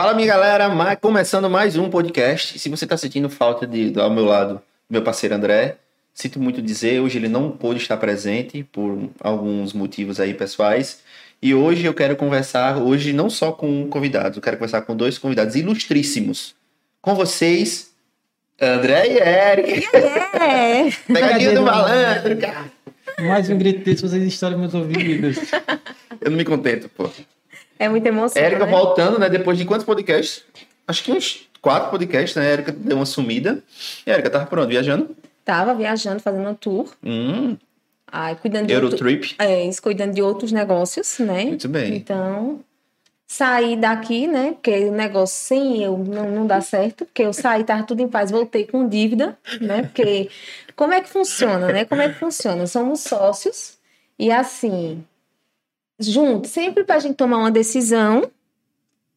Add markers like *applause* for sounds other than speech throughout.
Fala, minha galera, começando mais um podcast. Se você está sentindo falta de, do ao meu lado, meu parceiro André, sinto muito dizer, hoje ele não pôde estar presente por alguns motivos aí pessoais. E hoje eu quero conversar, hoje não só com convidados, eu quero conversar com dois convidados ilustríssimos. Com vocês, André e Eric. É. *laughs* Pegadinha do malandro, cara. Mais um grito desse, vocês estouram meus ouvidos. Eu não me contento, pô. É muita emoção. Érica né? voltando, né? Depois de quantos podcasts? Acho que uns quatro podcasts, né? Érica deu uma sumida. E a Érica tava por onde? Viajando? Tava viajando, fazendo um tour. Hum, Ai, cuidando de outro- Eurotrip. é, isso, cuidando de outros negócios, né? Muito bem. Então, saí daqui, né? Porque o negócio sem eu não, não dá certo. Porque eu saí, tava tudo em paz, voltei com dívida, né? Porque como é que funciona, né? Como é que funciona? Somos sócios e assim, junto, sempre pra gente tomar uma decisão,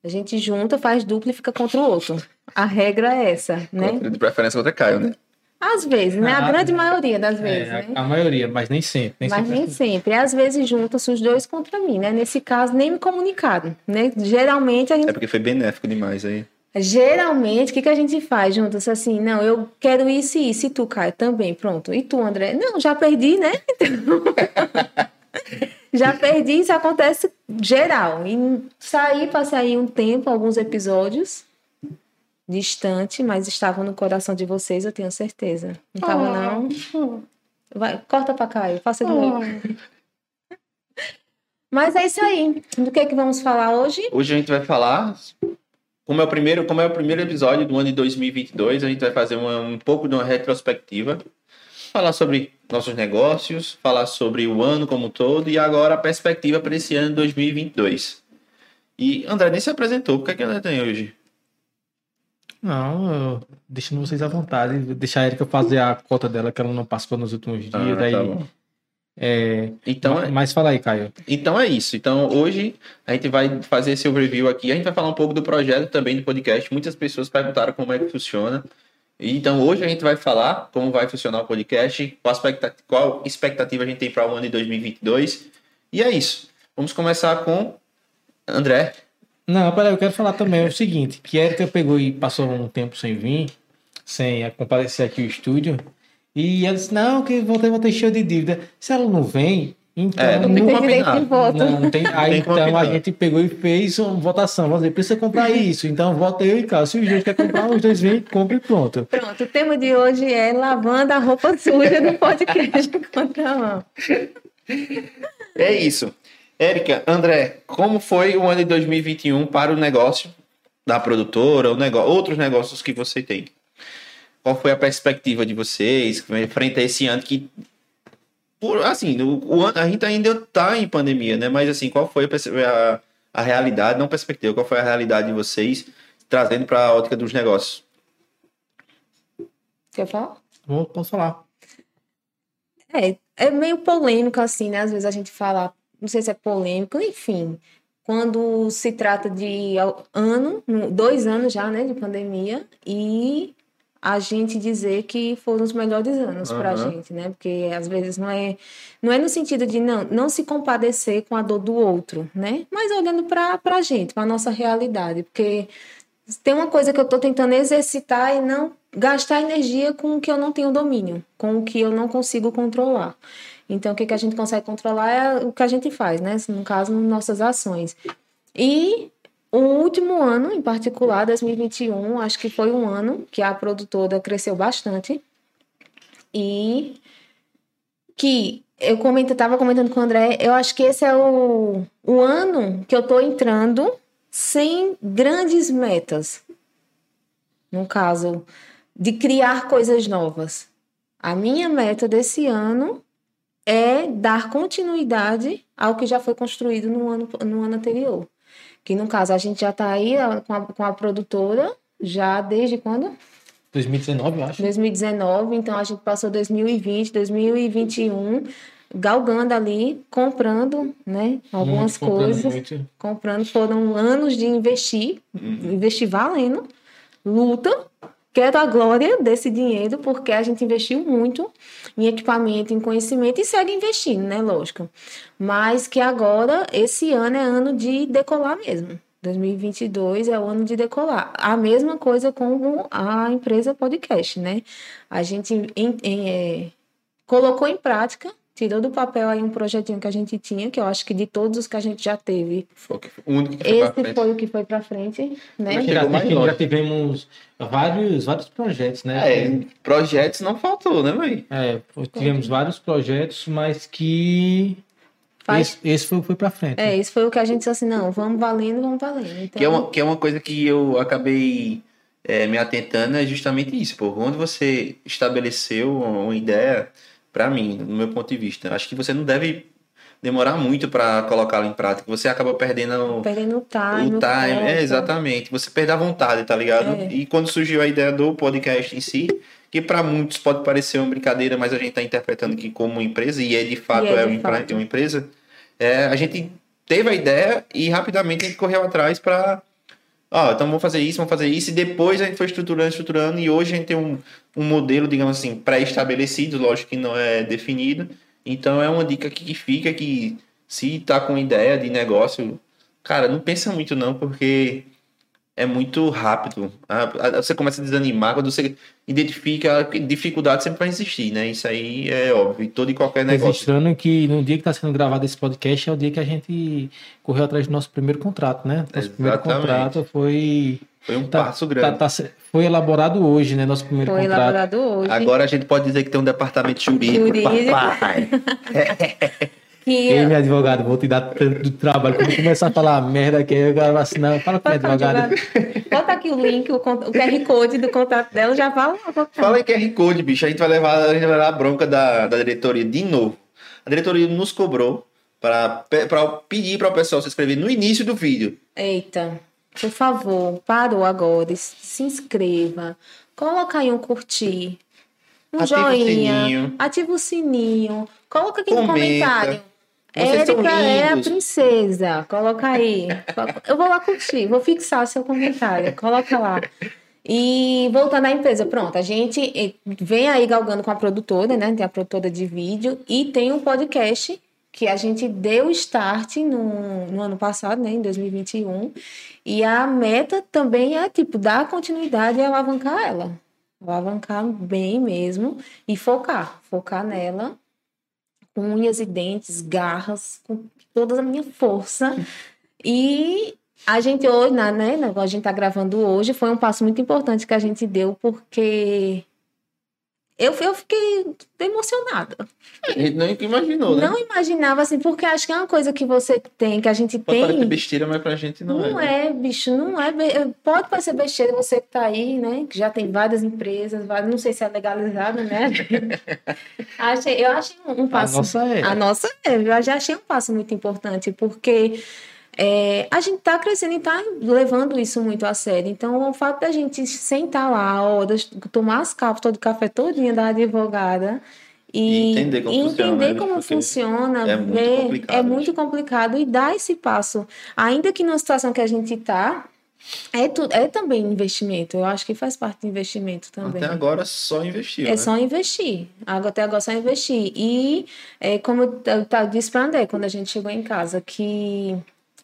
a gente junta, faz dupla e fica contra o outro. A regra é essa, né? De preferência contra Caio, né? Às vezes, né? A Ah, grande maioria das vezes, É, né? a, a maioria, mas nem sempre. Nem Mas sempre. nem sempre. Às vezes juntam-se os dois contra mim, né? Nesse caso, nem me comunicaram, né? Geralmente, a gente, É porque foi benéfico demais aí. geralmente, o que, que a gente faz? Junta-se assim, não, eu quero isso e isso, e tu, Caio, também, pronto. E tu, André? Não, já perdi, né? *laughs* já perdi, isso acontece geral. E saí, passei aí um tempo, alguns episódios, distante, mas estavam no coração de vocês, eu tenho certeza. Não estava, não? Vai, corta pra Caio, faça de novo. *laughs* Mas é isso aí. Do que é que vamos falar hoje? Hoje a gente vai falar. Como é o primeiro, como é o primeiro episódio do ano de 2022, a gente vai fazer uma- um pouco de uma retrospectiva. Falar sobre nossos negócios, falar sobre o ano como um todo e agora a perspectiva para esse ano de 2022. E André nem se apresentou. O que é que André tem hoje? Não, eu, deixando vocês à vontade. Deixar a Erika fazer a cota dela, que ela não participou nos últimos dias. Ah, daí, tá bom. é, Então, ma- mas fala aí, Caio. Então é isso. Então hoje a gente vai fazer esse overview aqui. A gente vai falar um pouco do projeto também do podcast. Muitas pessoas perguntaram como é que funciona. Então hoje a gente vai falar como vai funcionar o podcast, qual, expecta- qual expectativa a gente tem para o ano de 2022. E é isso. Vamos começar com André. Não, peraí, eu quero falar também o seguinte, que a Erika pegou e passou um tempo sem vir, sem comparecer aqui ao estúdio, e ela disse, não, que voltei, vou ter cheio de dívida. Se ela não vem, então... É, não tem como Tem opinar. voto. Não, não tem. Aí tem então a gente pegou e fez uma votação. Vamos dizer, precisa comprar isso. Então vota eu e Carlos. Se os dois querem comprar, os dois vêm, compra e pronto. Pronto, o tema de hoje é lavando a roupa suja do podcast *laughs* Contramão. É isso. Érica, André, como foi o ano de 2021 para o negócio da produtora, o negócio, outros negócios que você tem? Qual foi a perspectiva de vocês frente a esse ano que por, assim, o, o a gente ainda está em pandemia, né? Mas assim, qual foi a, a, a realidade, não perspectiva, qual foi a realidade de vocês trazendo para a ótica dos negócios? Quer falar? Vou, posso falar. É, é meio polêmico assim, né? Às vezes a gente fala, não sei se é polêmico, enfim. Quando se trata de ano, no- dois anos já, né, de pandemia, e a gente dizer que foram os melhores anos pra Aham. gente, né? Porque às vezes não é, não é no sentido de não, não se compadecer com a dor do outro, né? Mas olhando pra, pra gente, pra nossa realidade, porque tem uma coisa que eu tô tentando exercitar e não gastar energia com o que eu não tenho domínio, com o que eu não consigo controlar. Então, o que, que a gente consegue controlar é o que a gente faz, né? No caso, nossas ações. E o último ano, em particular, 2021, acho que foi um ano que a produtora cresceu bastante. E que eu comento, tava comentando com o André, eu acho que esse é o, o ano que eu tô entrando sem grandes metas. No caso, de criar coisas novas. A minha meta desse ano é dar continuidade ao que já foi construído no ano, no ano anterior. Que no caso a gente já está aí com a, com a produtora já desde quando? 2019, eu acho. 2019, então a gente passou 2020, 2021, galgando ali, comprando, né, algumas Muito, comprando coisas, muito. comprando, foram anos de investir, investir valendo, luta, quero a glória desse dinheiro, porque a gente investiu muito em equipamento, em conhecimento e segue investindo, né, lógico. Mas que agora, esse ano é ano de decolar mesmo. 2022 é o ano de decolar. A mesma coisa com a empresa podcast, né? A gente em, em, é, colocou em prática, tirou do papel aí um projetinho que a gente tinha, que eu acho que de todos os que a gente já teve, Foi o que- o único que foi esse foi o que foi para frente, né? Mas Já, mais já tivemos vários, vários projetos, né? É, projetos não faltou, né, mãe? É, tivemos vários projetos, mas que Faz- esse, esse foi, foi pra frente. É, isso foi o que a gente disse assim, não, vamos valendo, vamos valendo. Então, Que é, uma, que é uma coisa que eu acabei é, me atentando, é justamente isso, pô. Quando você estabeleceu uma ideia, pra mim, no meu ponto de vista, acho que você não deve demorar muito pra colocá-la em prática. Você acaba perdendo perdendo o time, o time. É, exatamente. Você perde a vontade, tá ligado? É. E quando surgiu a ideia do podcast em si, que pra muitos pode parecer uma brincadeira, mas a gente tá interpretando aqui como uma empresa, e é de fato, é é, de uma, empre- fato. uma empresa, é, a gente teve a ideia e rapidamente a gente correu atrás pra. Ó, então vamos fazer isso, vamos fazer isso, e depois a gente foi estruturando, estruturando, e hoje a gente tem um, um modelo, digamos assim, pré-estabelecido, lógico que não é definido. Então é uma dica que fica que se tá com ideia de negócio, cara, não pensa muito não, porque é muito rápido. Ah, ah, Você começa a desanimar quando você identifica que dificuldade sempre vai existir, né? Isso aí é óbvio, em todo e qualquer negócio. Registrando que no dia que está sendo gravado esse podcast é o dia que a gente correu atrás do nosso primeiro contrato, né? Nosso primeiro Exatamente. contrato foi. Foi um tá- passo tá- grande. tá se- foi elaborado hoje, né? Nosso primeiro Foi contrato. elaborado hoje. Agora a gente pode dizer que tem um departamento jurídico, Jurídico. papai. *laughs* que Ei, meu advogado, vou te dar tanto trabalho. Quando eu começar a falar merda aqui, eu quero assinar. Fala com o advogado. Bota aqui o link, o, o QR Code do contrato dela, já fala. Fala em QR Code, bicho. A gente vai levar, a gente vai levar a bronca da, da diretoria de novo. A diretoria nos cobrou para pedir para o pessoal se inscrever no início do vídeo. Eita, por favor, parou agora. se- Se inscreva. Coloca aí um curtir. Um Ativa o joinha. sininho. Ativa o sininho. Coloca aqui no Comenta. comentário. Érica é a princesa. Coloca aí. Eu vou lá curtir, vou fixar seu comentário. Coloca lá. E voltando à empresa, pronto, a gente vem aí galgando com a produtora, né? Tem a produtora de vídeo e tem um podcast que a gente deu start no, no ano passado, né? Em 2021. E a meta também é, tipo, dar continuidade e alavancar ela. Alavancar bem mesmo e focar. Focar nela unhas e dentes, garras, com toda a minha força. E a gente hoje, né, a gente tá gravando hoje, foi um passo muito importante que a gente deu, porque eu, eu fiquei emocionada. A gente não imaginou, né? Não imaginava assim, porque acho que é uma coisa que você tem, que a gente Pode tem. besteira, mas pra gente não, Não é. né? é, bicho, não é. be- Pode parecer besteira, você que tá aí, né? Que já tem várias empresas, várias- não sei se é legalizado, né? *laughs* achei, eu achei um, um A passo. nossa é. A nossa é, eu já achei um passo muito importante, porque é, a gente está crescendo e está levando isso muito a sério. Então, o fato da gente sentar lá, horas, tomar as cápsulas do café todinha da advogada E e, entender como e funciona, entender né? como funciona, é muito ver, complicado, é muito complicado e dar esse passo. Ainda que na situação que a gente está, é, tu, é também investimento. Eu acho que faz parte do investimento também. Até agora só investiu, É né? só investir. Até agora é só investir. E é, como eu, eu, eu disse para André quando a gente chegou em casa, que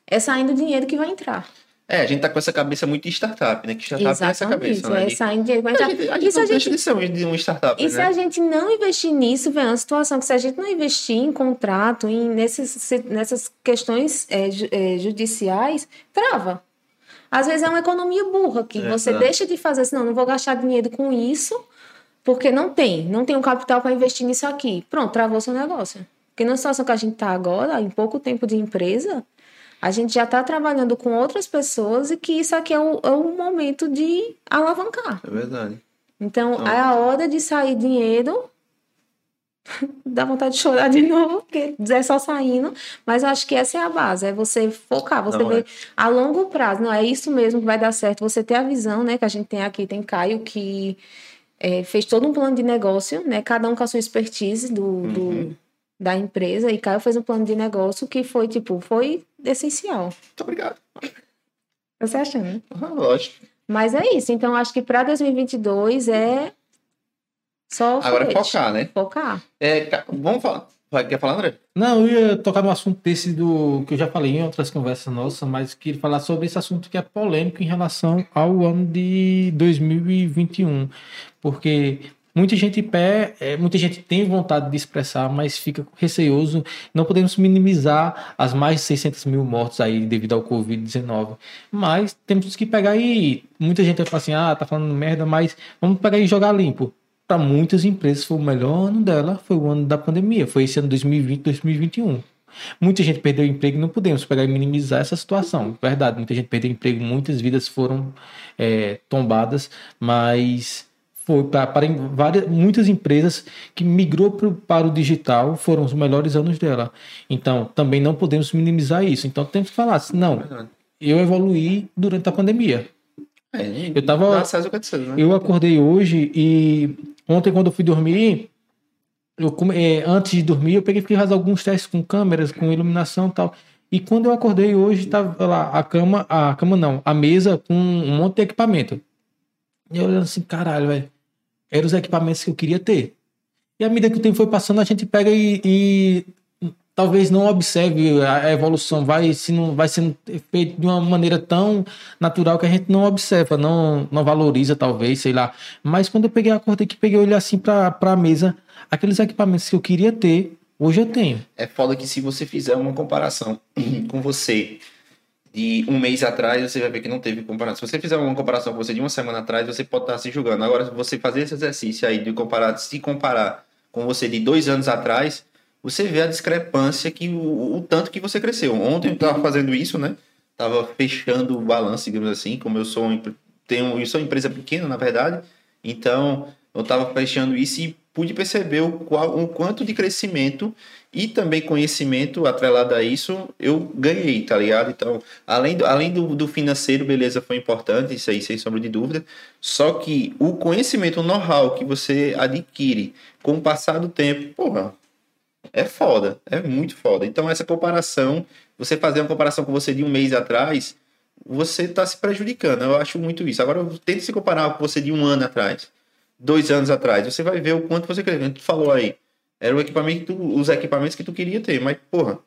é saindo dinheiro que vai entrar. É, a gente tá com essa cabeça muito de startup, né? Que startup é essa Exatamente. cabeça, né? é saindo dinheiro que vai A entrar. gente, a gente se a não deixa gente de ser um- de um startup, e se né? a gente não investir nisso, vem uma situação que se a gente não investir em contrato, em nesses, nessas questões é, é, judiciais, trava. Às vezes é uma economia burra que É, você tá. deixa de fazer assim, não, não vou gastar dinheiro com isso, porque não tem, não tem o capital para investir nisso aqui. Pronto, travou seu negócio. Porque na situação que a gente está agora, em pouco tempo de empresa, a gente já está trabalhando com outras pessoas e que isso aqui é o, é o momento de alavancar. É verdade. Então, Então- é a hora de sair dinheiro. *laughs* Dá vontade de chorar de novo, porque é só saindo. Mas acho que essa é a base, é você focar, você Não, ver é. a longo prazo. Não, é isso mesmo que vai dar certo. Você ter a visão, né? Que a gente tem aqui, tem Caio, que é, fez todo um plano de negócio, né? Cada um com a sua expertise do, do- Uhum. Da empresa. E Caio fez um plano de negócio que foi, tipo, foi essencial. Muito obrigado. Você achando, né? Ah, lógico. Mas é isso. Então, acho que para 2022 é só Agora é focar, né? Focar. É, vamos falar. Vai, quer falar, André? Não, eu ia tocar no assunto desse do que eu já falei em outras conversas nossas, mas queria falar sobre esse assunto que é polêmico em relação ao ano de 2021. Porque muita gente pé, é, muita gente tem vontade de expressar, mas fica receoso. Não podemos minimizar as mais de 600 mil mortes aí devido ao Covid-19. Mas temos que pegar e muita gente vai falar assim, ah, tá falando merda, mas vamos pegar e jogar limpo para muitas empresas foi o melhor ano dela, foi o ano da pandemia, foi esse ano 2020, 2021. Muita gente perdeu emprego não podemos pegar e minimizar essa situação. Verdade, muita gente perdeu emprego, muitas vidas foram é, tombadas, mas foi para, para várias, muitas empresas que migrou pro, para o digital foram os melhores anos dela. Então, também não podemos minimizar isso. Então, temos que falar assim, não, eu evoluí durante a pandemia. É, Eu tava- é né? Eu acordei hoje e ontem quando eu fui dormir, eu come- é, antes de dormir, eu peguei fazer alguns testes com câmeras, com iluminação e tal. E quando eu acordei hoje, tava lá a cama, a cama não, a mesa com um monte de equipamento. E eu olhando assim, caralho, velho, eram os equipamentos que eu queria ter. E à medida que o tempo foi passando, a gente pega e, e talvez não observe a a evolução, vai, se não, vai sendo feito de uma maneira tão natural que a gente não observa, não, não valoriza, talvez, sei lá. Mas quando eu peguei a corda que peguei, olhei assim pra, pra mesa, aqueles equipamentos que eu queria ter, hoje eu tenho. É foda que se você fizer uma comparação *clears throat* com você de um mês atrás, você vai ver que não teve comparação. Se você fizer uma comparação com você de uma semana atrás, você pode estar se julgando. Agora, se você fazer esse exercício aí de comparar, se comparar com você de dois anos atrás, você vê a discrepância que o, o tanto que você cresceu. Ontem eu estava fazendo isso, né? Tava fechando o balanço, digamos assim, como eu sou, um tenho, eu sou uma empresa pequena, na verdade, então eu estava fechando isso e pude perceber o, qual, o quanto de crescimento e também conhecimento atrelado a isso eu ganhei, tá ligado? Então, além do, além do, do financeiro, beleza, foi importante, isso aí, sem sombra de dúvida. Só que o conhecimento, o know-how que você adquire com o passar do tempo, porra, é foda, é muito foda. Então, essa comparação, você fazer uma comparação com você de um mês atrás, você tá se prejudicando. Eu acho muito isso. Agora, tente se comparar com você de um ano atrás, dois anos atrás. Você vai ver o quanto você cresceu. Tu falou aí, era o equipamento tu, os equipamentos que tu queria ter, mas, porra,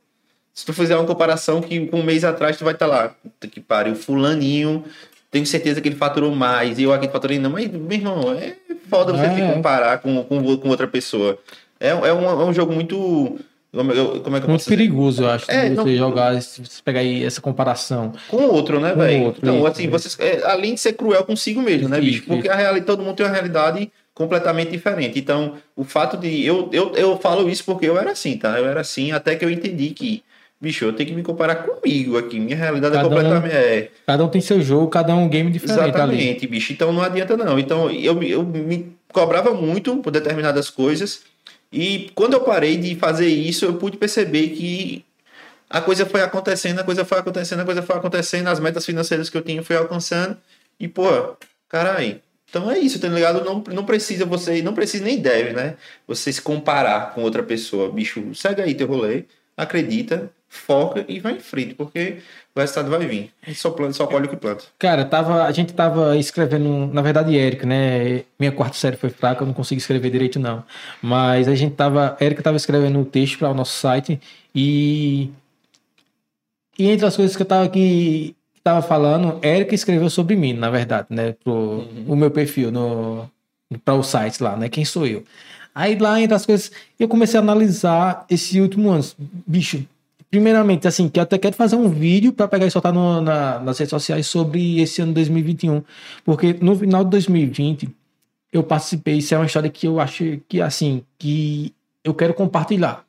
se tu fizer uma comparação que com um mês atrás tu vai estar lá, puta que pariu, fulaninho, tenho certeza que ele faturou mais, e eu aqui faturei não, mas, meu irmão, é foda você É. se comparar com, com, com outra pessoa. É, é, um, é um jogo muito. Como é que eu é Muito perigoso, eu acho, É, não- você jogar, você pegar aí essa comparação. Com outro, né, velho? Então, isso, assim, isso. vocês, é, além de ser cruel consigo mesmo, né, bicho? Porque a realidade, todo mundo tem uma realidade completamente diferente. Então, o fato de. Eu, eu, eu falo isso porque eu era assim, tá? Eu era assim até que eu entendi que, bicho, eu tenho que me comparar comigo aqui. Minha realidade Cada é um- completamente. É, Cada um tem seu jogo, cada um um game diferente ali. Exatamente, bicho. Então não adianta não. Então eu, eu me cobrava muito por determinadas coisas e quando eu parei de fazer isso, eu pude perceber que a coisa foi acontecendo, a coisa foi acontecendo, a coisa foi acontecendo, as metas financeiras que eu tinha foi alcançando e, pô, caralho. Então é isso, tá ligado? Não, não precisa você, não precisa nem deve, né? Você se comparar com outra pessoa. Bicho, segue aí teu rolê, acredita, foca e vai em frente, porque o resultado vai vir. E só, planta, só colhe o que planta. Cara, tava, a gente tava escrevendo, na verdade, Érica, né? Minha quarta série foi fraca, eu não consegui escrever direito, não. Mas a gente tava. Érica tava escrevendo um texto para o nosso site e. E entre as coisas que eu tava aqui tava falando, Érica escreveu sobre mim, na verdade, né? Pro o meu perfil no para o site lá, né? Quem sou eu? Aí lá entre as coisas, eu comecei a analisar esse último ano. Bicho, primeiramente, assim, que eu até quero fazer um vídeo para pegar e soltar no- na- nas redes sociais sobre esse ano 2021. Porque no final de 2020, eu participei, isso é uma história que eu acho que, assim, que eu quero compartilhar.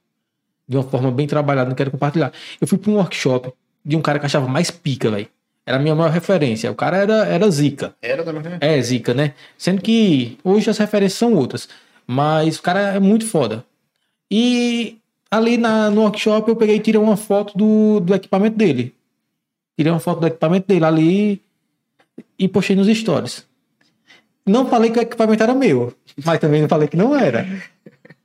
De uma forma bem trabalhada, eu quero compartilhar. Eu fui para um workshop de um cara que achava mais pica, velho. Era a minha maior referência. O cara era, era zica. Era também. É, zica, né? Sendo que hoje as referências são outras. Mas o cara é muito foda. E ali na, no workshop eu peguei e tirei uma foto do, do equipamento dele. Tirei uma foto do equipamento dele ali e postei nos stories. Não falei que o equipamento era meu, mas também não falei que não era.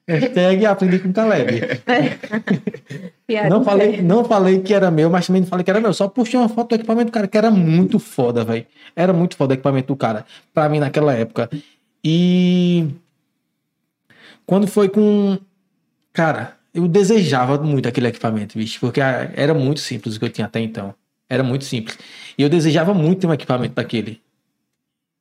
Hashtag aprendi com Caleb. *laughs* Piada Não falei, não falei que era meu, mas também não falei que era meu. Só postei uma foto do equipamento do cara, que era muito foda, velho. Era muito foda o equipamento do cara, pra mim naquela época. E quando foi com. Cara, eu desejava muito aquele equipamento, bicho, porque era muito simples o que eu tinha até então. Era muito simples. E eu desejava muito ter um equipamento daquele.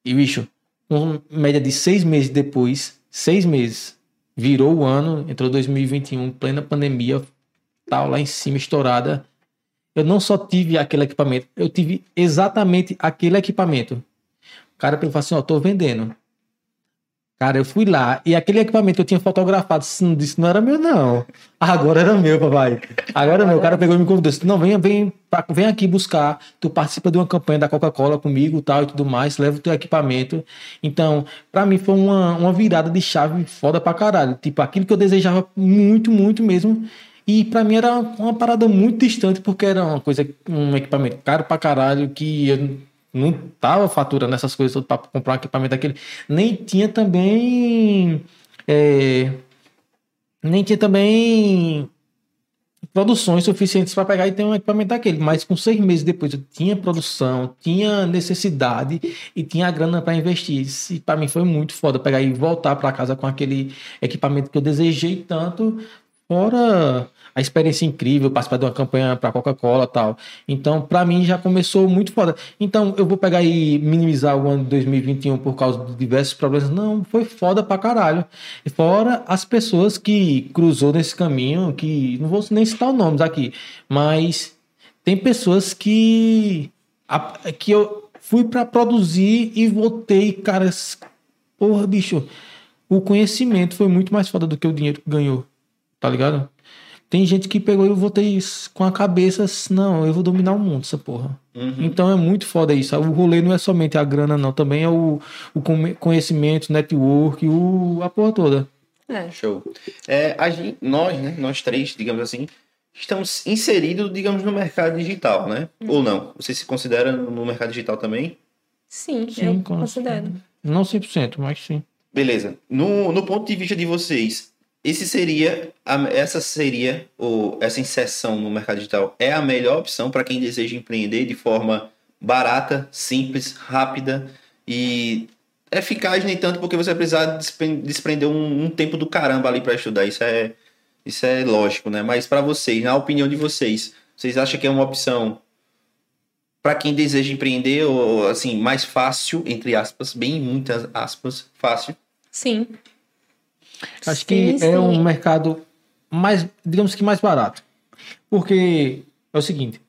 E, bicho, uma média de seis meses depois, seis meses, virou o ano, entrou 2021, plena pandemia, tal, lá em cima, estourada. Eu não só tive aquele equipamento, eu tive exatamente aquele equipamento. O cara falou assim: Ó, tô vendendo. Cara, eu fui lá e aquele equipamento que eu tinha fotografado, disse, não era meu, não. Agora era meu, papai. Agora meu. O cara pegou e me convidou, disse, não, vem, vem, vem aqui buscar. Tu participa de uma campanha da Coca-Cola comigo tal e tudo mais, leva o teu equipamento. Então, para mim foi uma, uma virada de chave foda pra caralho. Tipo, aquilo que eu desejava muito, muito mesmo. E para mim era uma parada muito distante, porque era uma coisa, um equipamento caro pra caralho, que eu não tava faturando essas coisas para comprar um equipamento daquele. Nem tinha também. É, nem tinha também produções suficientes para pegar e ter um equipamento daquele. Mas com seis meses depois eu tinha produção, tinha necessidade e tinha a grana para investir. E para mim foi muito foda pegar e voltar para casa com aquele equipamento que eu desejei tanto. Fora a experiência incrível, participar de uma campanha para Coca-Cola tal. Então, para mim já começou muito foda. Então, eu vou pegar e minimizar o ano de 2021 por causa de diversos problemas. Não, foi foda pra caralho. E fora as pessoas que cruzou nesse caminho, que não vou nem citar os nomes aqui, mas tem pessoas que que eu fui para produzir e voltei, cara, porra, bicho, o conhecimento foi muito mais foda do que o dinheiro que ganhou. Tá ligado? Tem gente que pegou e eu voltei com a cabeça, não, eu vou dominar o mundo, essa porra. Uhum. Então é muito foda isso. O rolê não é somente a grana, não. Também é o, o conhecimento, network, o, a porra toda. É. Show. É, a gente, nós, né, nós três, digamos assim, estamos inseridos, digamos, no mercado digital, né? Uhum. Ou não? Você se considera no mercado digital também? Sim, sim eu considero. Não 100%, mas sim. Beleza. No, no ponto de vista de vocês, esse seria, essa seria, essa inserção no mercado digital é a melhor opção para quem deseja empreender de forma barata, simples, rápida e eficaz nem tanto porque você vai precisar desprender um, um tempo do caramba ali para estudar. Isso é, isso é lógico, né? Mas para vocês, na opinião de vocês, vocês acham que é uma opção para quem deseja empreender ou assim mais fácil entre aspas, bem muitas aspas, fácil? Sim. Acho sim, que sim. é um mercado mais, digamos que mais barato. Porque é o seguinte,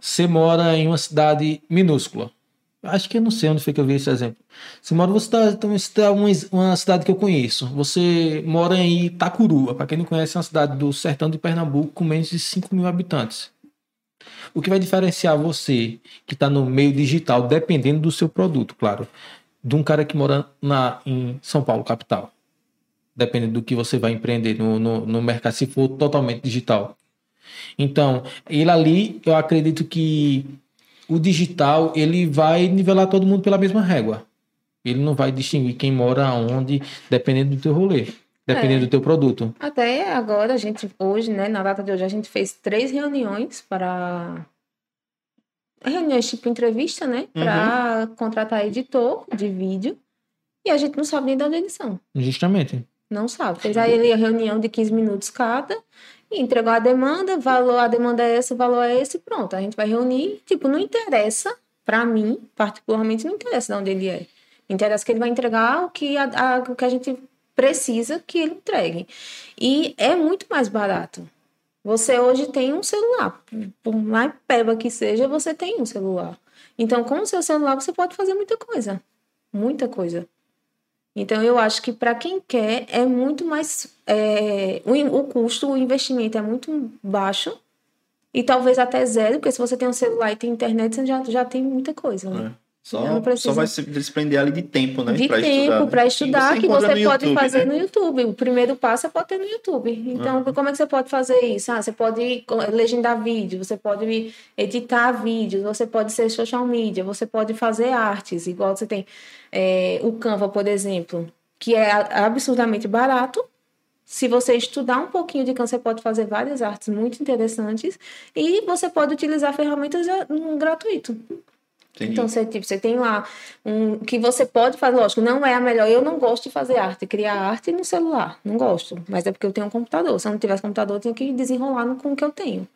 você mora em uma cidade minúscula. Acho que eu não sei onde foi que eu vi esse exemplo. Você mora em cidade, uma, uma cidade que eu conheço. Você mora em Itacurua. Para quem não conhece, é uma cidade do sertão de Pernambuco com menos de 5 mil habitantes. O que vai diferenciar você, que está no meio digital, dependendo do seu produto, claro, de um cara que mora na, em São Paulo, capital dependendo do que você vai empreender no, no, no mercado, se for totalmente digital. Então, ele ali, eu acredito que o digital, ele vai nivelar todo mundo pela mesma régua. Ele não vai distinguir quem mora onde, dependendo do teu rolê, dependendo é. do teu produto. Até agora, a gente, hoje, né, na data de hoje, a gente fez três reuniões para reuniões tipo entrevista, né? Para uhum. contratar editor de vídeo. E a gente não sabe nem da onde eles são. Justamente. Não sabe. Fez aí a reunião de 15 minutos cada, e entregou a demanda, valor, a demanda é esse, o valor é esse, pronto. A gente vai reunir, tipo, não interessa, para mim, particularmente, não interessa de onde ele é. Interessa que ele vai entregar o que a, a, o que a gente precisa que ele entregue. E é muito mais barato. Você hoje tem um celular. Por mais peba que seja, você tem um celular. Então, com o seu celular, você pode fazer muita coisa. Muita coisa. Então, eu acho que para quem quer, é muito mais. É, o, o custo, o investimento é muito baixo. E talvez até zero, porque se você tem um celular e tem internet, você já, já tem muita coisa, né? Só, precisa... só vai se desprender ali de tempo, né? De pra tempo para estudar, né? que você, você pode YouTube, fazer né? no YouTube. O primeiro passo é pode ter no YouTube. Então, uhum. como é que você pode fazer isso? Ah, você pode legendar vídeo, você pode editar vídeos, você pode ser social media, você pode fazer artes, igual você tem é, o Canva, por exemplo, que é absurdamente barato. Se você estudar um pouquinho de Canva, você pode fazer várias artes muito interessantes e você pode utilizar ferramentas gratuito. Então, você, tipo, você tem lá um que você pode fazer, lógico, não é a melhor. Eu não gosto de fazer arte, criar arte no celular. Não gosto. Mas é porque eu tenho um computador. Se eu não tivesse computador, eu tinha que desenrolar com o que eu tenho.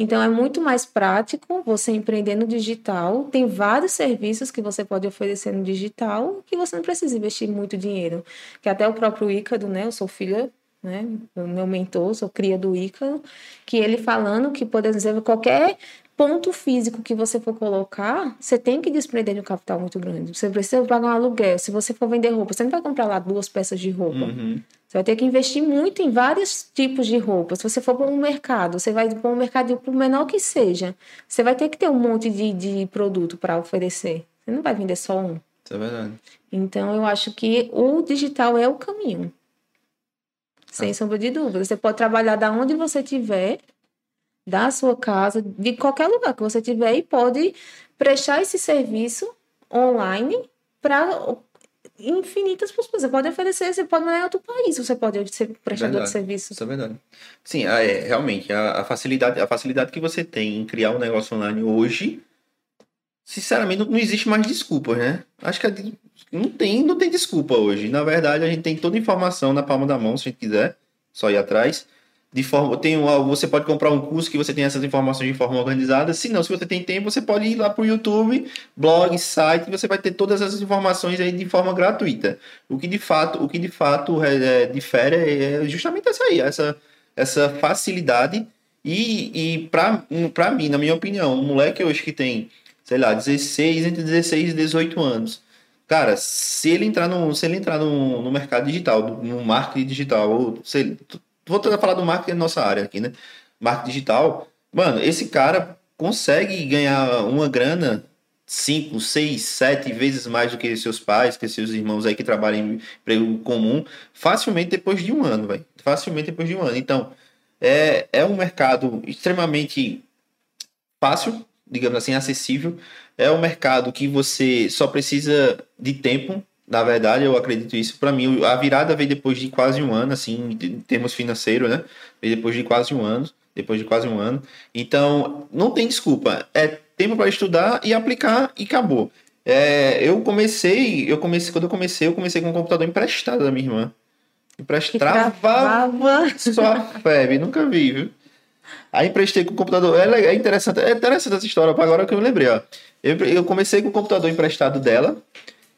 Então, é muito mais prático você empreender no digital. Tem vários serviços que você pode oferecer no digital que você não precisa investir muito dinheiro. Que até o próprio Ícaro, né? Eu sou filha, né? Meu mentor, sou cria do Ícaro, que ele falando que, por exemplo, qualquer ponto físico que você for colocar, você tem que desprender de um capital muito grande. Você precisa pagar um aluguel. Se você for vender roupa, você não vai comprar lá duas peças de roupa. Uhum. Você vai ter que investir muito em vários tipos de roupa. Se você for para um mercado, você vai para um mercado, por menor que seja, você vai ter que ter um monte de, de produto para oferecer. Você não vai vender só um. Isso é verdade. Então, eu acho que o digital é o caminho. Sem sombra de dúvida. Você pode trabalhar da onde você estiver, da sua casa, de qualquer lugar que você tiver, e pode prestar esse serviço online para infinitas pessoas. Você pode oferecer, você pode mandar em outro país, você pode ser prestador Verdade. de serviço. Isso é verdade. Sim, ah, é, realmente, a, a facilidade, a facilidade que você tem em criar um negócio online hoje, sinceramente, não, não existe mais desculpas, né? Acho que a não tem, não tem desculpa hoje. Na verdade, a gente tem toda a informação na palma da mão, se a gente quiser, só ir atrás. De forma, tem um, você pode comprar um curso que você tem essas informações de forma organizada. Se não, se você tem tempo, você pode ir lá para o YouTube, blog, site, você vai ter todas essas informações aí de forma gratuita. O que de fato, o que de fato é, é, difere é justamente essa aí, essa, essa facilidade. E, e para mim, na minha opinião, um moleque hoje que tem, sei lá, 16, entre 16 e 18 anos, cara, se ele entrar no, se ele entrar no, no mercado digital, no marketing digital, ou sei, vou tentar falar do marketing da nossa área aqui, né? Marketing digital, mano, esse cara consegue ganhar uma grana 5, 6, 7 vezes mais do que seus pais, que seus irmãos aí que trabalham em emprego comum, facilmente depois de um ano, velho. Facilmente depois de um ano. Então, é, é um mercado extremamente fácil, digamos assim, acessível. É um mercado que você só precisa de tempo. Na verdade, eu acredito isso. Para mim, a virada veio depois de quase um ano, assim, em termos financeiros, né? Veio depois de quase um ano. Depois de quase um ano. Então, não tem desculpa. É tempo para estudar e aplicar e acabou. É, eu comecei, eu comecei, quando eu comecei, eu comecei com um computador emprestado da minha irmã. Emprestava só febre, nunca vi, viu? Aí emprestei com o computador. É, é interessante, é interessante essa história, agora que eu lembrei, ó. Eu, eu comecei com o computador emprestado dela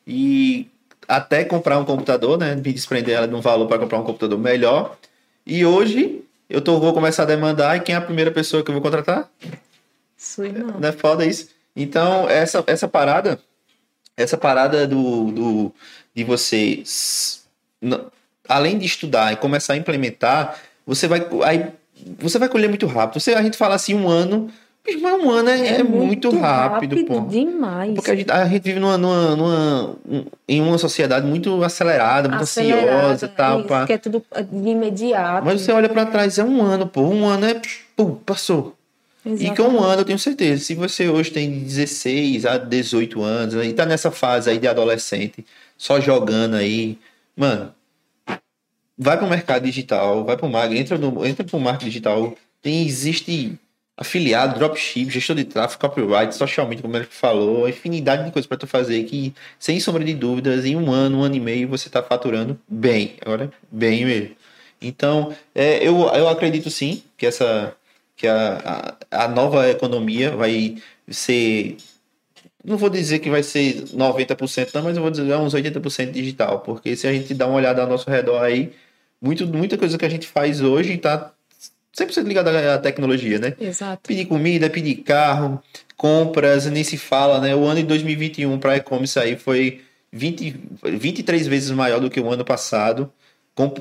e até comprar um computador, né? Me desprender ela de um valor para comprar um computador melhor. E hoje eu tô, vou começar a demandar e quem é a primeira pessoa que eu vou contratar? Sua irmã. Não é foda isso? Então, essa, essa parada, essa parada do, do de você, s- n- além de estudar e começar a implementar, você vai, aí, você vai colher muito rápido. Você, a gente fala assim, um ano, mas um ano é, é muito, rápido, pô. demais. Porque a gente, a gente vive numa, numa, numa- um- em uma sociedade muito acelerada, muito Acelerada, ansiosa e tal. isso, pá. que é tudo de imediato. Mas você olha pra trás, é um ano, pô. Um ano é. Pum, passou. E Exatamente. com um ano, eu tenho certeza, se você hoje tem 16 a 18 anos, e tá nessa fase aí de adolescente, só jogando aí, mano, vai pro mercado digital, vai pro marketing, entra, no, entra pro marketing digital, tem, existe afiliado, dropship, gestor de tráfego, copyright, social media, como ele falou, infinidade de coisas para tu fazer que, sem sombra de dúvidas, em um ano, um ano e meio, você tá faturando bem, agora bem mesmo. Então, é, eu, eu acredito sim que essa que a, a, a nova economia vai ser. Não vou dizer que vai ser 90%, não, mas eu vou dizer uns 80% digital. Porque se a gente dá uma olhada ao nosso redor aí, muito, muita coisa que a gente faz hoje está 100% ligada à tecnologia, né? Exato. Pedir comida, pedir carro, compras, nem se fala, né? O ano de 2021 para e-commerce aí foi 20, 23 vezes maior do que o ano passado,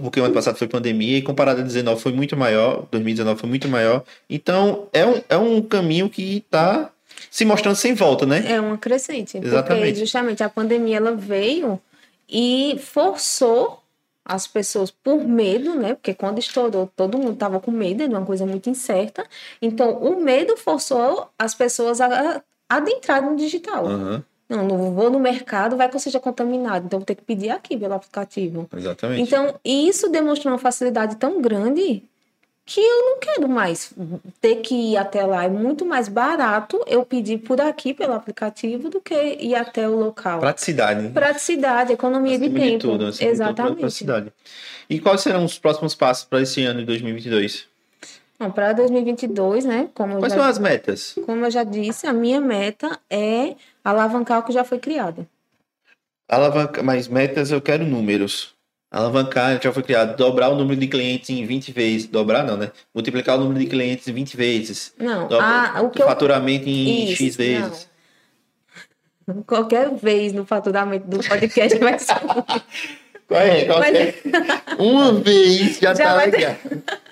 porque o ano passado foi pandemia, e comparado a 19 foi muito maior, 2019 foi muito maior. Então, é um, é um caminho que está se mostrando sem volta, né? É uma crescente. Exatamente. Porque justamente a pandemia ela veio e forçou as pessoas por medo, né? Porque quando estourou, todo mundo estava com medo de uma coisa muito incerta. Então, o medo forçou as pessoas a a adentrarem no digital. Aham, Não, não vou no mercado, vai que eu seja contaminado. Então, vou ter que pedir aqui pelo aplicativo. exatamente. Então, isso demonstrou uma facilidade tão grande que eu não quero mais ter que ir até lá. É muito mais barato eu pedir por aqui, pelo aplicativo, do que ir até o local. Praticidade. né? Praticidade, economia de tempo. tudo, acima de tudo, Exatamente. praticidade. E quais serão os próximos passos para esse ano de 2022? Bom, para 2022, né? Como Quais já, são as metas? como eu já disse, a minha meta é alavancar o que já foi criado. Alavanca, mas metas eu quero números. Alavancar já foi criado, dobrar o número de clientes em 20 vezes. Dobrar não, né? Multiplicar o número de clientes em 20 vezes. Não, ah, o que eu faturamento em Isso, X vezes. não. *laughs* Qualquer vez no faturamento do podcast vai ser. *laughs* Qual é? Mas- é? *laughs* Uma vez já, Já tá vai legal.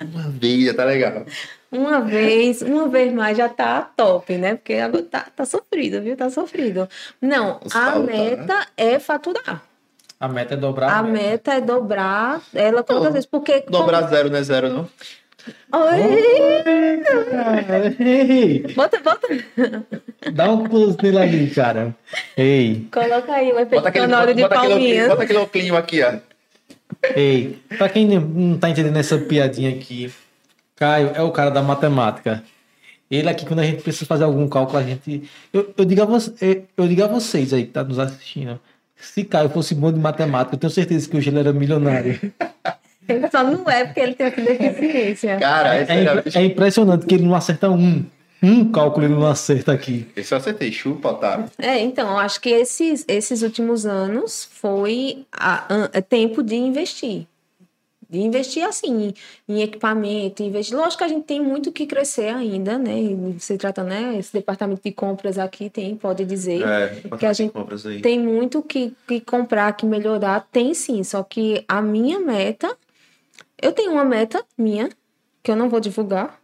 Uma vez já tá legal. Uma vez, uma vez mais já tá top, né? Porque agora tá, tá sofrido, viu? Tá sofrido. Não, O a saldo, meta é faturar. A meta é dobrar. A meta é dobrar ela quantas Não, vezes? Porque. Dobrar zero não é zero, não? Oi! Ei, Bota, bota. dá um close nele ali, cara. Ei, Coloca aí o efeito sonoro de bota aquele, oclinho- palminhas. bota aquele oclinho aqui, ó. ei. Pra quem não- tá entendendo essa piadinha aqui, Caio é o cara da matemática. Ele aqui, quando a gente precisa fazer algum cálculo, a gente. Eu, eu, digo, a você, eu digo a vocês aí que tá nos assistindo. Se Caio fosse bom de matemática, eu tenho certeza que hoje ele era milionário. Ele só não é porque ele tem essa deficiência. Cara, É, era... é impressionante que ele não acerta um. Um cálculo ele não acerta aqui. Esse eu acertei, chupa, Otávio. É, então, eu acho que esses, esses últimos anos foi a- an- é tempo de investir. De investir, assim, em equipamento, investir. Lógico que a gente tem muito que crescer ainda, né? E Se trata, né? Esse departamento de compras aqui tem, pode dizer. É, que a gente compras aí. Tem muito que, que comprar, que melhorar, tem sim. Só que a minha meta, eu tenho uma meta minha, que eu não vou divulgar.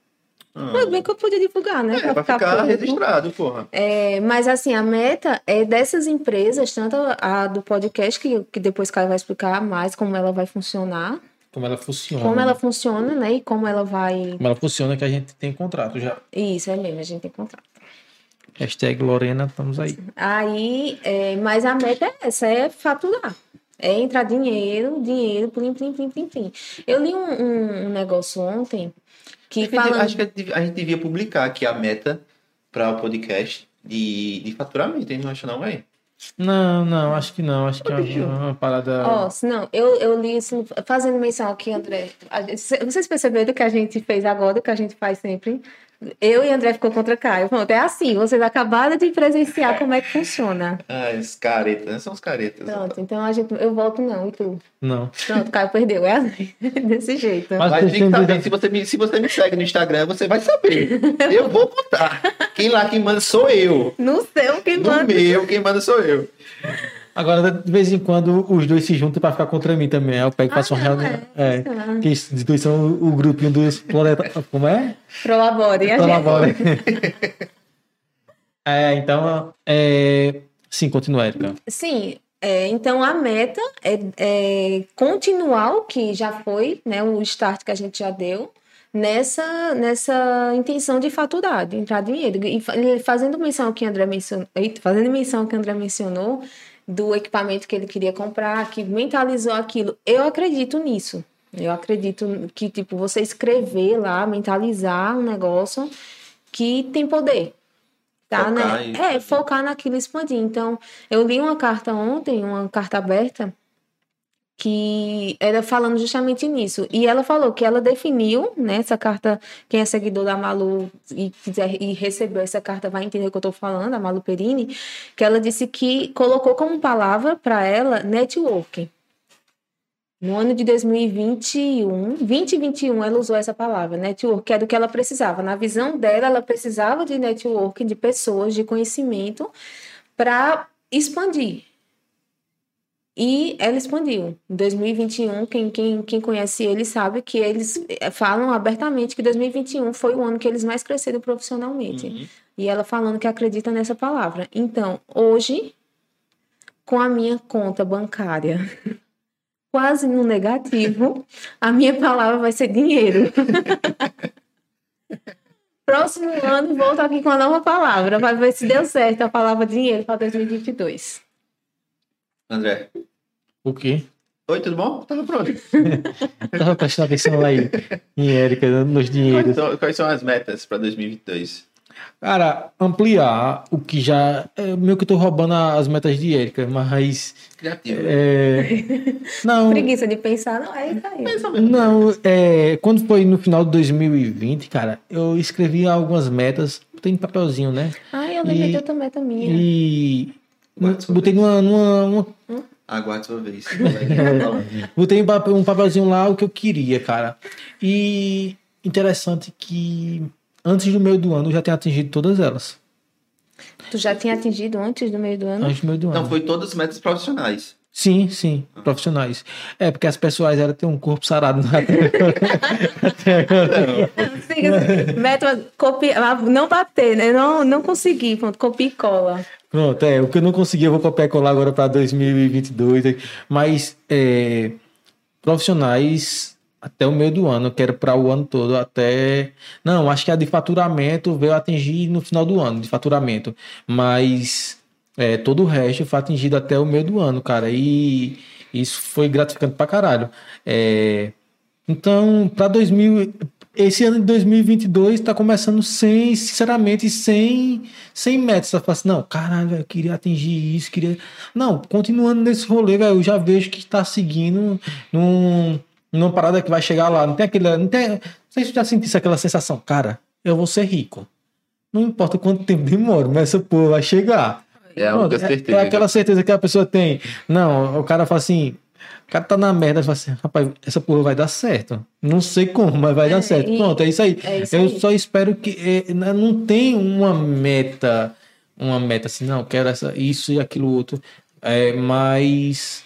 Ah. Mas bem que eu podia divulgar, né? É, vai ficar público. registrado, porra. É, mas assim, a meta é dessas empresas, tanto a do podcast, que, que depois Caio vai explicar mais como ela vai funcionar, Como ela funciona. como ela funciona, né? E como ela vai. Como ela funciona que a gente tem contrato já. Isso, é mesmo, a gente tem contrato. Hashtag Lorena, estamos aí. Aí, é, mas a meta é essa, é faturar. É entrar dinheiro, dinheiro, plim, plim, plim, plim, plim. Eu li um, um- um negócio ontem que Acho que, falando... acho que a gente- a gente devia publicar aqui a meta para o podcast de, de faturamento, hein? Não acha não, velho? Não, não, acho que não. Acho que é uma, uma parada. Ó, se não, eu, eu li isso, fazendo menção aqui, André. gente- Vocês perceberam que a gente fez agora, que a gente faz sempre? Eu e André ficou contra Caio. Pronto, é assim, vocês acabaram de presenciar como é que funciona. Ah, os caretas, né? São os caretas. Pronto, então a gente, eu volto não, e tu? Não. Pronto, Caio perdeu, é assim, *laughs* desse jeito. Mas Mas saber, dúvida- se você, me, se você me segue no Instagram, você vai saber. *laughs* Eu vou contar. Quem lá quem manda sou eu. No seu, quem No manda. meu, quem manda sou eu. Agora, de vez em quando, os dois se juntam pra ficar contra mim também. Aí eu pego e faço Ah, uma reunião. é. É. Que esses dois são o, grupinho dos planetas. Como é? Prolabore, gente. *laughs* é, então. É... Sim, continua, Erika. Sim, é, então a meta é, é continuar o que já foi, né, o start que a gente já deu, nessa, nessa intenção de faturar, de entrar dinheiro. E fa- fazendo menção que André mencionou, fazendo menção que André mencionou, do equipamento que ele queria comprar, que mentalizou aquilo, eu acredito nisso. Eu acredito que, tipo, você escrever lá, mentalizar um negócio que tem poder. Tá, Focar né? É, focar naquilo expandir. Então, eu li uma carta ontem, uma carta aberta, que era falando justamente nisso. E ela falou que ela definiu, né, essa carta, quem é seguidor da Malu e quiser e recebeu essa carta vai entender o que eu tô falando, a Malu Perini, que ela disse que colocou como palavra para ela networking. No ano de 2021, 2021, ela usou essa palavra, network, que era o que ela precisava. Na visão dela, ela precisava de networking, de pessoas, de conhecimento, para expandir. E ela expandiu. Em 2021, quem, quem, quem conhece ele sabe que eles eh, falam abertamente que 2021 foi o ano que eles mais cresceram profissionalmente. Uhum. E ela falando que acredita nessa palavra. Então, hoje, com a minha conta bancária *laughs* quase no negativo, a minha palavra vai ser dinheiro. *laughs* Próximo ano, volto aqui com a nova palavra. Vai ver se deu certo a palavra dinheiro para 2022. André, O quê? Oi, tudo bom? Tava pronto. *laughs* Tava prestando atenção lá em, em Érica, nos Quais dinheiros. são, quais são as metas para 2022? Cara, ampliar o que já. É meio que eu tô roubando as metas de Érica, mas. Criativo. É, *laughs* não, Preguiça de pensar, não, é isso aí. não, é, quando foi no final de 2020, cara, eu escrevi algumas metas, tem papelzinho, né? Ah, eu lembrei de outra meta minha. E botei numa, numa, numa Aguarde sua vez. *laughs* Botei um papel- um papelzinho lá o que eu queria, cara. E interessante que antes do meio do ano eu já tenho atingido todas elas. Tu já tinha atingido antes do meio do ano? Antes do meio do ano. Não, foi todas as metas profissionais. Sim, sim, profissionais. É, porque as pessoais eram ter um corpo sarado *laughs* na Meta, copia, não bater, né? Não, não consegui, pronto, copia e cola. Pronto, é, o que eu não consegui eu vou copiar e colar agora para 2022. Mas é, profissionais até o meio do ano, eu quero para o ano todo até. Não, acho que a de faturamento veio atingir no final do ano, de faturamento. Mas é, todo o resto foi atingido até o meio do ano, cara. E isso foi gratificante pra caralho. É, então, para 2000, esse ano de 2022 está começando sem, sinceramente, sem, sem metas. Você fala assim, não, caralho, eu queria atingir isso, queria. Não, continuando nesse rolê, eu já vejo que está seguindo num, numa parada que vai chegar lá. Não tem aquele. Não, tem, não sei se você já sentisse aquela sensação, cara, eu vou ser rico. Não importa quanto tempo demora, mas essa porra vai chegar. É a única é- certeza. É, aquela certeza que a pessoa tem. Não, o cara fala assim. O cara tá na merda, fala assim, rapaz, essa porra vai dar certo. Não sei como, mas vai É, dar certo. e- Pronto, é isso aí. é isso eu aí. só espero que. é, não tem uma meta, uma meta assim, não, quero essa, isso e aquilo outro. É, mas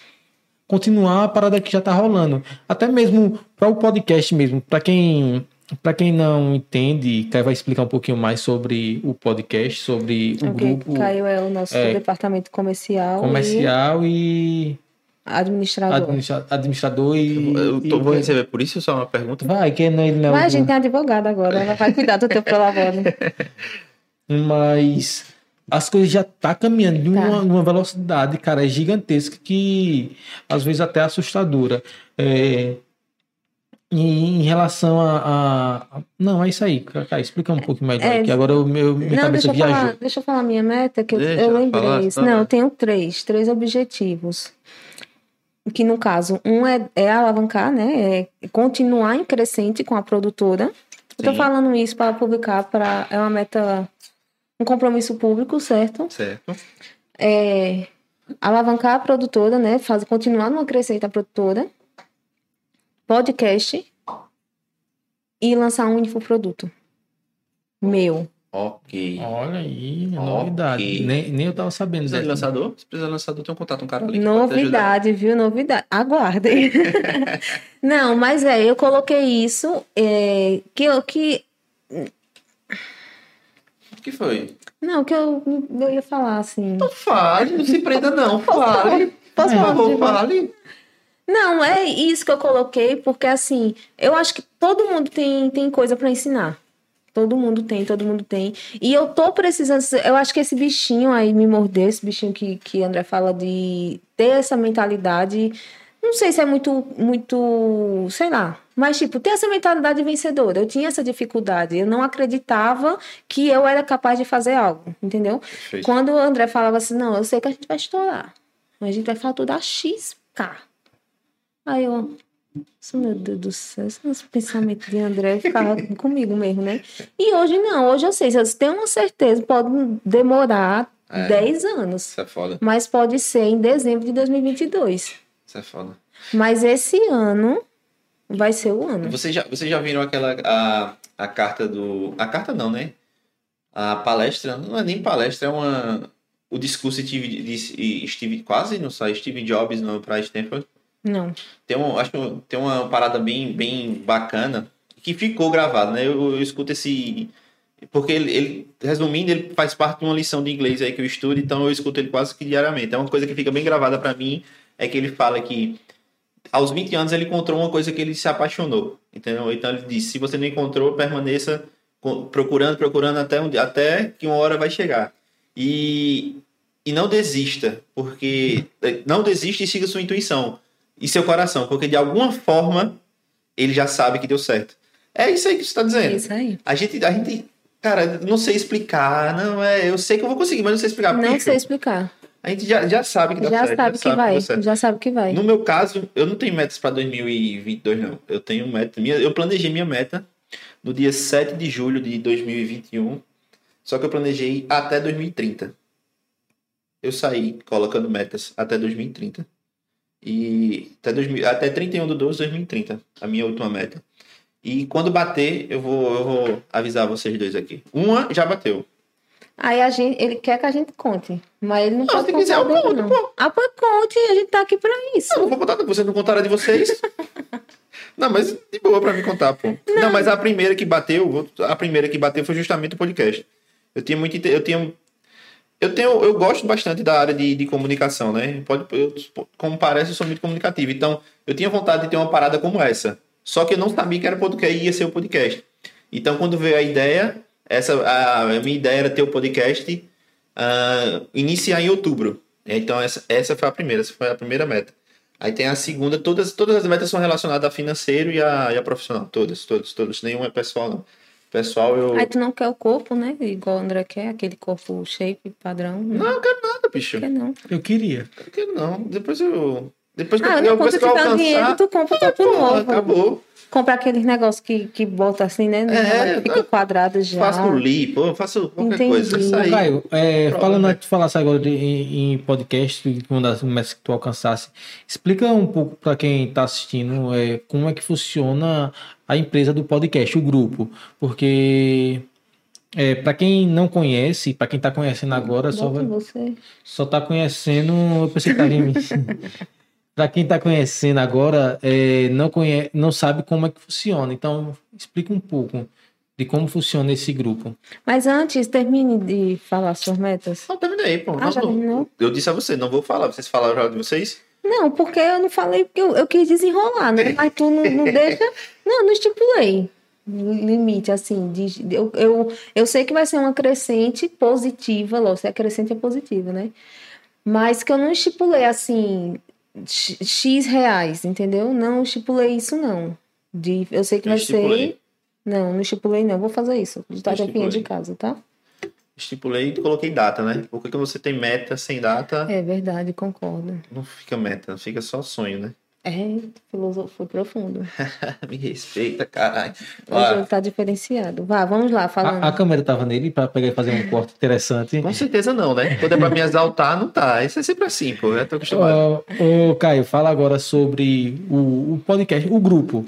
continuar a parada que já tá rolando. Até mesmo para o podcast mesmo, para quem. Para quem não entende, Caio vai explicar um pouquinho mais sobre o podcast, sobre o Ok, grupo Caio é o nosso é, departamento comercial, comercial e e administrador. administra- administrador e. Eu tô- e- vou receber por isso só uma pergunta. Vai, que não, ele não é Mas a gente tem advogado agora, ela vai cuidar do teu prolabore. *laughs* Mas as coisas já tá caminhando de uma, Tá. uma velocidade, cara, gigantesca que às vezes até assustadora. É, em, relação a, a- Não, é isso aí, Cacá, explica um pouco mais, É, que agora o meu, minha Não, cabeça deixa eu, falar, viajou. deixa eu falar a minha meta, que eu, Deixa eu lembrei falar, isso. só Não, eu tenho três, três objetivos. Que no caso, um é, é alavancar, né? É continuar em crescente com a produtora. Eu tô Sim. falando isso para publicar, para é uma meta, um compromisso público, certo? Certo. É, alavancar a produtora, né? Faz, continuar numa crescente a produtora. Podcast. E lançar um infoproduto. Meu. Ok. Olha aí, Ok. novidade. Nem, nem eu tava sabendo. Precisa de lançador? Se precisar de lançador, tem um contato, um cara ali. Novidade, viu? Novidade. Aguardem. *laughs* Não, mas é, eu coloquei isso é, que eu que O que foi? não que eu, eu ia falar assim. Não fale, não se prenda não. Fale. Posso Por falar? favor, fale. Não, é isso que eu coloquei porque assim, eu acho que todo mundo tem tem coisa para ensinar. Todo mundo tem, todo mundo tem. E eu tô precisando. Eu acho que esse bichinho aí me mordeu, esse bichinho que, que André fala de ter essa mentalidade. Não sei se é muito, muito, sei lá. Mas, tipo, ter essa mentalidade vencedora. Eu tinha essa dificuldade. Eu não acreditava que eu era capaz de fazer algo, entendeu? Perfeito. Quando o André falava assim, não, eu sei que a gente vai estourar. Mas a gente vai faturar XK. Aí eu, meu Deus do céu, os pensamentos de André ficava *laughs* comigo mesmo, né? E hoje não, hoje eu sei, eu tenho uma certeza, pode demorar É. 10 anos, Isso é foda. mas pode ser em dezembro de 2022. Isso é foda. Mas esse ano vai ser o ano. Vocês já, vocês já viram aquela a, a carta do. A carta não, né? A palestra, não é nem palestra, é uma. O discurso de Steve, de Steve quase não sai, Steve Jobs no para Stanford. Não. Tem um, acho tem uma parada bem, bem bacana que ficou gravado, né? Eu, eu escuto esse. Porque ele, ele, resumindo, ele faz parte de uma lição de inglês aí que eu estudo, então eu escuto ele quase que diariamente. É uma coisa que fica bem gravada pra mim, é que ele fala que aos 20 anos ele encontrou uma coisa que ele se apaixonou, entendeu? Então ele disse, se você não encontrou, permaneça procurando, procurando até, um, até que uma hora vai chegar. E, e não desista, porque não desista e siga sua intuição. E seu coração, porque de alguma forma ele já sabe que deu certo. É isso aí que você está dizendo. É isso aí. A gente, a gente, cara, não sei explicar, não é, eu sei que eu vou conseguir, mas não sei explicar. Não sei explicar. A gente já, já sabe que dá Já certo. sabe que vai. certo. Já sabe que vai. No meu caso, eu não tenho metas para 2022, não. Eu tenho meta. Minha, eu planejei minha meta no dia 7 de julho de 2021. Só que eu planejei até 2030. Eu saí colocando metas até 2030. E até, 2000, até 31 de 12 de 2030, a minha última meta. E quando bater, eu vou, eu vou avisar vocês dois aqui. Uma já bateu. Aí a gente, ele quer que a gente conte. Mas ele não, Não, pode se quiser, eu conto, não. pô. Ah, conte, a gente tá aqui pra isso. Não, eu vou contar, vocês não contaram de vocês. *laughs* Não, mas de boa pra me contar, pô. Não. mas a primeira que bateu, a primeira que bateu foi justamente o podcast. Eu tinha muito, eu tinha, eu tenho, eu gosto bastante da área de, de comunicação, né? Pode, eu, como parece, eu sou muito comunicativo. Então, eu tinha vontade de ter uma parada como essa. Só que eu não sabia que era podcast, ia ser o podcast. Então, quando veio a ideia, essa, a, a minha ideia era ter o podcast ah, iniciar em outubro. Então, essa, essa foi a primeira, essa foi a primeira meta. Aí tem a segunda, todas, todas as metas são relacionadas a financeiro e a, e a profissional. Todas, todas, todas. Nenhuma é pessoal, não. Pessoal, eu. Aí tu não quer o corpo, né? Igual o André quer, aquele corpo shape padrão. Não, eu quero nada, bicho. quer não. Eu queria. Eu quero não. Depois eu. Depois que Ah, eu, não, depois que eu alcançar. dinheiro, tu compra o corpo Porra, novo. acabou. Compra aqueles negócios que, que bota assim, né? É, que fica quadrado já. Faço lipo, eu faço qualquer Entendi. coisa. Isso aí. Caio, é, falando né? antes de falar agora de, em, em podcast, uma das metas que tu alcançasse, explica um pouco para quem está assistindo é, como é que funciona a empresa do podcast, o grupo. Porque é, para quem não conhece, para quem está conhecendo agora, só vai, você. só tá conhecendo. Eu pensei que tava em mim. *laughs* Pra quem tá conhecendo agora, é, não, conhe... não sabe como é que funciona. Então, explica um pouco de como funciona esse grupo. Mas antes, termine de falar suas metas. Não, terminei, pô. Ah, Não, já não. terminou? Eu disse a você, não vou falar. Vocês falaram já de vocês? Não, porque eu não falei, porque eu, eu quis desenrolar, né? Mas tu não, não deixa. *laughs* Não, não estipulei limite, assim. De, de- eu, eu, eu sei que vai ser uma crescente positiva, lógico, se é crescente é positiva, né? Mas que eu não estipulei, assim, x reais, entendeu? Não estipulei isso, não. De, eu sei que Eu vai estipulei. ser. Não, não estipulei, não. Vou fazer isso. Tarefinha estipulei. de casa, tá? Estipulei e coloquei data, né? Porque quando você tem meta sem data, É verdade, concordo. não fica meta, fica só sonho, né? É, filosofia foi profundo. *laughs* Me respeita, caralho. O jogo tá diferenciado. Vá, vamos lá, falando. A, a câmera tava nele para pegar e fazer um corte interessante. Com certeza não, né? Quando é pra me exaltar, não tá. Isso é sempre assim, pô. Eu tô acostumado. Ô, ô, Caio, fala agora sobre o, o podcast, o grupo.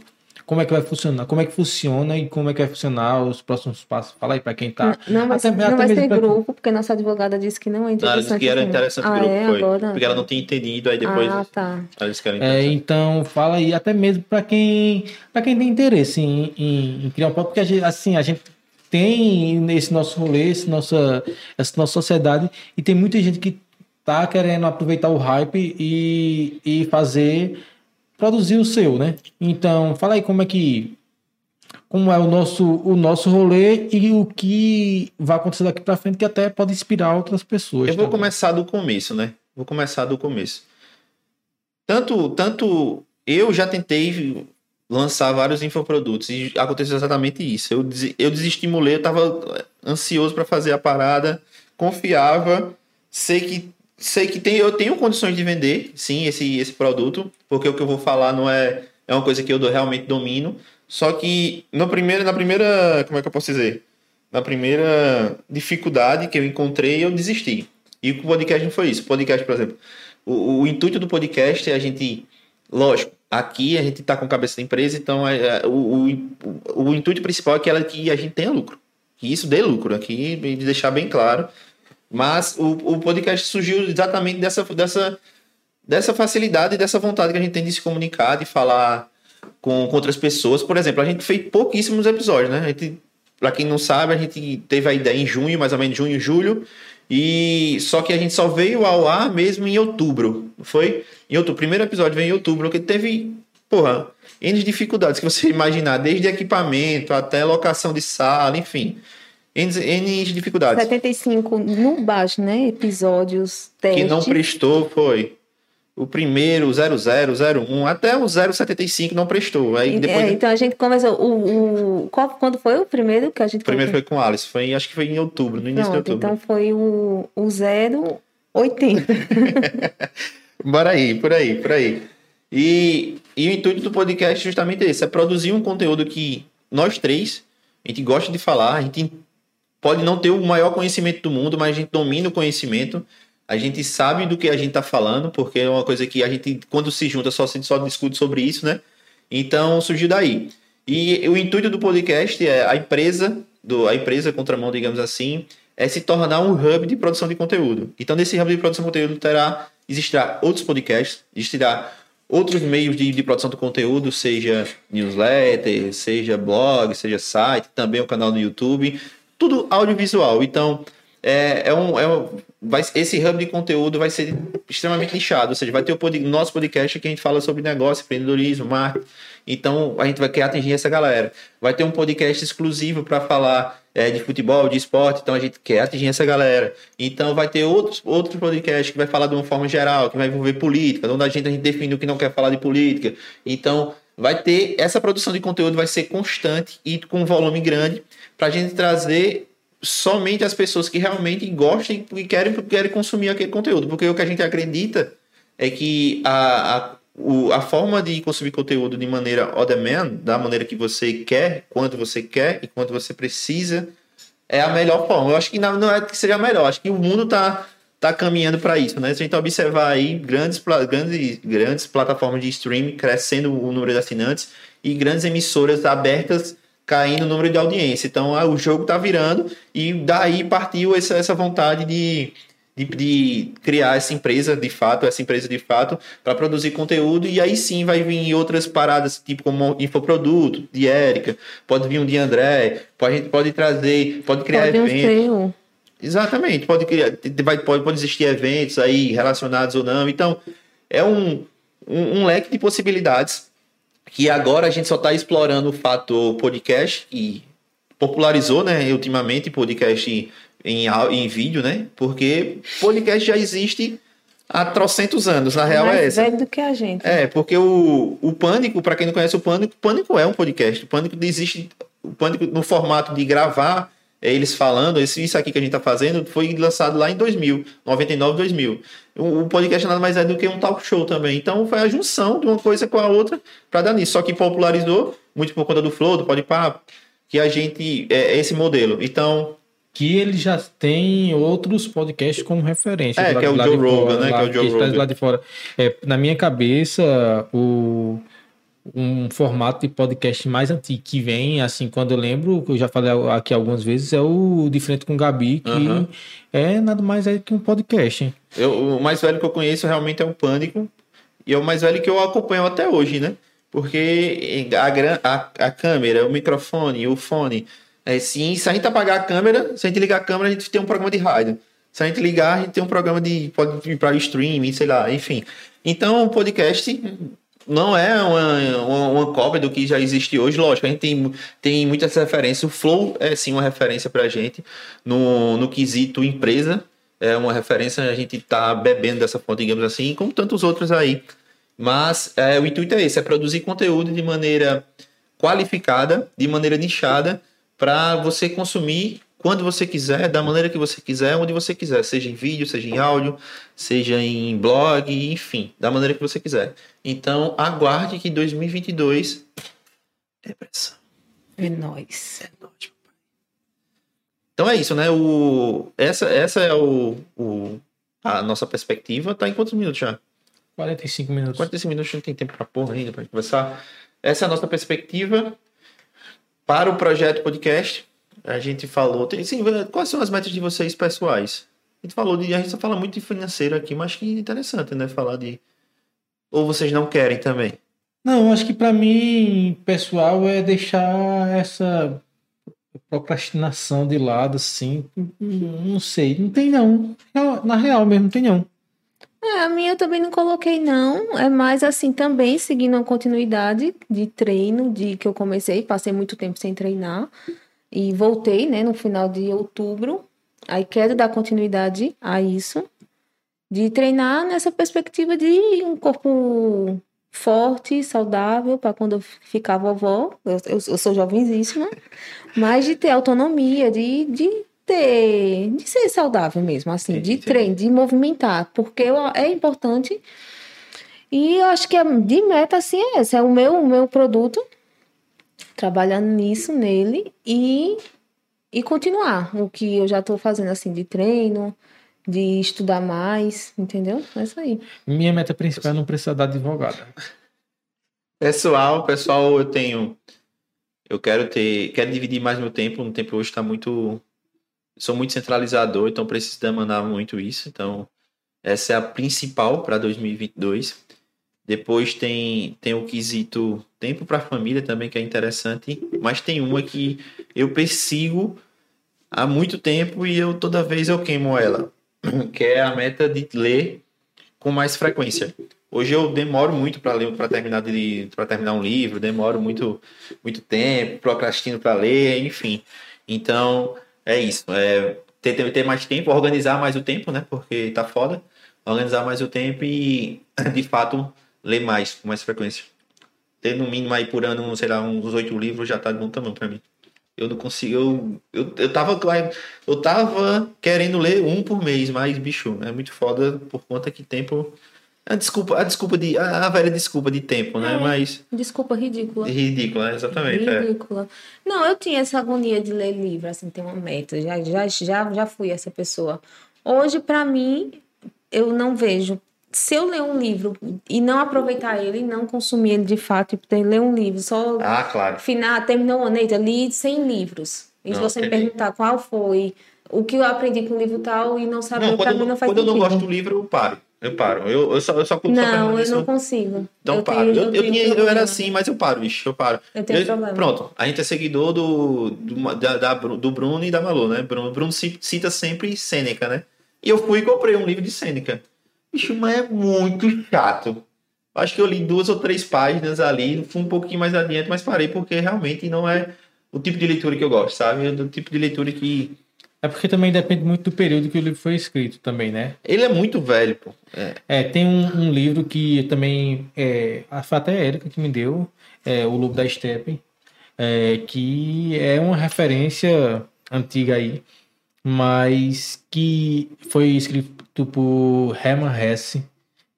Como é que vai funcionar? Como é que funciona e como é que vai funcionar os próximos passos? Fala aí para quem tá. Não vai, Até- não até vai pra- grupo, porque nossa advogada disse que não é Não, ela interessante. disse que era assim. interessante o ah, grupo, é, foi. Agora, Porque ela não tinha entendido, aí depois Ah, tá. ela disse que era É, interessante. então fala aí até mesmo para quem para quem tem interesse em, em- em criar um podcast, porque a gente, assim a gente tem nesse nosso rolê, esse nossa, essa nossa sociedade e tem muita gente que tá querendo aproveitar o hype e, e fazer produzir o seu, né? Então fala aí como é que como é o nosso o nosso rolê e o que vai acontecer daqui para frente que até pode inspirar outras pessoas. Eu vou também. começar do começo, né? Vou começar do começo. Tanto, tanto eu já tentei lançar vários infoprodutos e aconteceu exatamente isso. Eu, eu desestimulei, eu tava ansioso para fazer a parada, confiava, sei que sei que tem, eu tenho condições de vender, sim, esse, esse produto, porque o que eu vou falar não é é uma coisa que eu realmente domino. Só que no primeiro, na primeira, como é que eu posso dizer? Na primeira dificuldade que eu encontrei, eu desisti. E o podcast não foi isso. O podcast, por exemplo, o, o intuito do podcast é a gente, lógico, aqui a gente está com cabeça da empresa, então é, é, o, o, o intuito principal é que, ela, que a gente tenha lucro. Que isso dê lucro, aqui, de deixar bem claro. Mas o, o podcast surgiu exatamente dessa, dessa, dessa facilidade e dessa vontade que a gente tem de se comunicar, de falar com, com outras pessoas. Por exemplo, a gente fez pouquíssimos episódios, né? A gente, pra quem não sabe, a gente teve a ideia em junho, mais ou menos junho, julho. E só que a gente só veio ao ar mesmo em outubro. Foi? Em outubro. O primeiro episódio veio em outubro, que teve, porra, N dificuldades que você *laughs* imaginar, desde equipamento até locação de sala, enfim. N, N dificuldades. 75 no baixo, né? Episódios, que teste. não prestou foi o primeiro, o 00, 01, até o 075 não prestou. Aí depois. é, então a gente começou. O, o, qual, quando foi o primeiro que a gente O primeiro foi com o Alice, foi, acho que foi em outubro, no início Pronto, de outubro. então foi o, o 080. *laughs* Bora aí, por aí, por aí. E, e o intuito do podcast é justamente esse: é produzir um conteúdo que nós três, a gente gosta de falar, a gente pode não ter o maior conhecimento do mundo, mas a gente domina o conhecimento, a gente sabe do que a gente está falando, porque é uma coisa que a gente, quando se junta, só, só discute sobre isso, né? Então surgiu daí. E o intuito do podcast é a empresa, do, a empresa contramão, digamos assim, é se tornar um hub de produção de conteúdo. Então, nesse hub de produção de conteúdo terá, existirá outros podcasts, existirá outros meios de, de produção de conteúdo, seja newsletter, seja blog, seja site, também o canal do YouTube, tudo audiovisual. Então, é, é um, é um- vai, esse hub de conteúdo vai ser extremamente nichado, ou seja, vai ter o pod, nosso podcast que a gente fala sobre negócio, empreendedorismo, marketing. Então, a gente vai querer atingir essa galera. Vai ter um podcast exclusivo para falar é, de futebol, de esporte, então a gente quer atingir essa galera. Então, vai ter outros, outros podcasts que vai falar de uma forma geral, que vai envolver política, onde a gente, a gente define o que não quer falar de política. Então, vai ter essa produção de conteúdo vai ser constante e com um volume grande para a gente trazer somente as pessoas que realmente gostem e querem, querem consumir aquele conteúdo. Porque o que a gente acredita é que a, a, o- a forma de consumir conteúdo de maneira on demand, da maneira que você quer, quando você quer e quando você precisa, é a melhor forma. Eu acho que não, não é que seja a melhor, acho que o mundo está tá caminhando para isso, né? Se a gente observar aí grandes, grandes, grandes plataformas de streaming crescendo o número de assinantes e grandes emissoras abertas caindo o número de audiência. Então, ah, o jogo tá virando e daí partiu essa, essa vontade de, de, de criar essa empresa de fato, essa empresa de fato, para produzir conteúdo e aí sim vai vir outras paradas, tipo como infoproduto, de Érica, pode vir um de André, pode, pode trazer, pode criar Pode um eventos. seu. Exatamente, pode, criar, vai, pode, pode existir eventos aí relacionados ou não. Então, é um, um, um leque de possibilidades que agora a gente só está explorando o fator podcast e popularizou, né, ultimamente, podcast em, em vídeo, né? Porque podcast já existe há trocentos anos, na real é mais essa. velho do que a gente. É, porque o, o Pânico, para quem não conhece o Pânico, o Pânico é um podcast. O Pânico existe. O Pânico, no formato de gravar é, eles falando, esse, isso aqui que a gente tá fazendo, foi lançado lá em 2000, 99, 2000. O, o podcast nada mais é do que um talk show também. Então foi a junção de uma coisa com a outra para dar nisso. Só que popularizou, muito por conta do Flow, do Podpah, que a gente. É, é esse modelo. Então, Que ele já tem outros podcasts como referência. É, que é o Joe Rogan, né, que é o lá- Joe está Rogan. lado de fora. É, na minha cabeça, o um formato de podcast mais antigo que vem, assim, quando eu lembro, que eu já falei aqui algumas vezes, é o De Frente com o Gabi, que Aham. é nada mais é que um podcast. hein? Eu, o mais velho que eu conheço realmente é o Pânico. E é o mais velho que eu acompanho até hoje, né? Porque a, gran- a, a câmera, o microfone, o fone. É, sim, se a gente apagar a câmera, se a gente ligar a câmera, a gente tem um programa de rádio. Se a gente ligar, a gente tem um programa de. Pode vir para streaming, sei lá, enfim. Então, o podcast não é uma, uma, uma cópia do que já existe hoje. Lógico, a gente tem, tem muitas referências. O Flow é sim uma referência pra gente no, no quesito empresa. É uma referência, a gente tá bebendo dessa fonte, digamos assim, como tantos outros aí. Mas é, o intuito é esse, é produzir conteúdo de maneira qualificada, de maneira nichada, para você consumir quando você quiser, da maneira que você quiser, onde você quiser, seja em vídeo, seja em áudio, seja em blog, enfim, da maneira que você quiser. Então, aguarde que 2022 é pressão. É nóis. É nóis, papai. Então é isso, né? O, essa, essa é o, o- a nossa perspectiva. Tá em quantos minutos já? 45 minutos. 45 minutos não tem tempo pra porra ainda pra gente conversar. Essa é a nossa perspectiva para o projeto podcast. A gente falou. Tem, sim, quais são as metas de vocês pessoais? A gente falou de. A gente só fala muito de financeiro aqui, mas que interessante, né? Falar de. Ou vocês não querem também? Não, acho que para mim, pessoal, é deixar essa procrastinação de lado, assim. Não sei, não tem não. Na real mesmo, não tem não. É, a minha eu também não coloquei, não. É mais assim também, seguindo a continuidade de treino, de que eu comecei, passei muito tempo sem treinar. E voltei, né, no final de outubro. Aí quero dar continuidade a isso. de treinar nessa perspectiva de um corpo forte, saudável, para quando eu ficar vovó, eu, eu, eu sou jovenzíssima, mas de ter autonomia, de, de ter, de ser saudável mesmo, assim, de treino, de movimentar, porque eu, é importante. E eu acho que a, de meta, assim, é essa, é o meu, o meu produto, trabalhando nisso, nele, e, e continuar o que eu já estou fazendo, assim, de treino, de estudar mais, entendeu? É isso aí. Minha meta principal é não precisar da advogada. Pessoal, pessoal, eu tenho. Eu quero ter. Quero dividir mais meu tempo. O tempo hoje está muito. Sou muito centralizador, então preciso demandar muito isso. Então, essa é a principal para 2022. Depois tem, tem o quesito tempo para a família também, que é interessante. Mas tem uma que eu persigo há muito tempo e eu toda vez eu queimo ela *clears throat* que é a meta de ler com mais frequência. Hoje eu demoro muito para ler, para terminar de, para terminar um livro, demoro muito, muito tempo, procrastino para ler, enfim. Então é isso, é ter, ter mais tempo, organizar mais o tempo, né? Porque tá foda, organizar mais o tempo e *clears throat* de fato ler mais com mais frequência. Ter no mínimo aí por ano, sei lá, uns oito livros já tá de bom tamanho para mim. Eu não consigo. Eu, eu, eu, tava, eu tava querendo ler um por mês, mas, bicho, é muito foda por conta que tempo. A desculpa, a desculpa de. A, a velha desculpa de tempo, né? É, mas. Desculpa ridícula. Ridícula, exatamente. é. Ridícula. Não, eu tinha essa agonia de ler livro, assim, ter uma meta. Já, já, já, já fui essa pessoa. Hoje, pra mim, eu não vejo. Se eu ler um livro e não aproveitar ele, não consumir ele de fato, tipo, ler um livro, só Ah, claro. final, terminou o Neita, li 100 livros. E se Não, você me entendi. perguntar qual foi, o que eu aprendi com o livro tal e não saber, Não, pra quando, mim eu, não faz quando eu não sentido. gosto do livro, eu paro. Eu paro. Eu, eu só, eu só, só Não, eu permaneço- não consigo. Então eu paro. tenho- eu, eu, tinha- eu era assim, mas eu paro, bicho. Eu paro. Eu tenho Eu- problema. Pronto, a gente é seguidor do, do, da, da do Bruno e da Malu, né? Bruno, Bruno ci- cita sempre Sêneca, né? E eu fui e comprei um livro de Sêneca. Bicho, mas é muito chato. Acho que eu li duas ou três páginas ali, fui um pouquinho mais adiante, mas parei porque realmente não é o tipo de leitura que eu gosto, sabe? É do tipo de leitura que. É porque também depende muito do período que o livro foi escrito também, né? Ele é muito velho, pô. É. É, tem um, um livro que também. É, a- foi até a Erika que me deu, é, O Lobo da Steppe, é, que é uma referência antiga aí, mas que foi escrito por Hermann Hesse,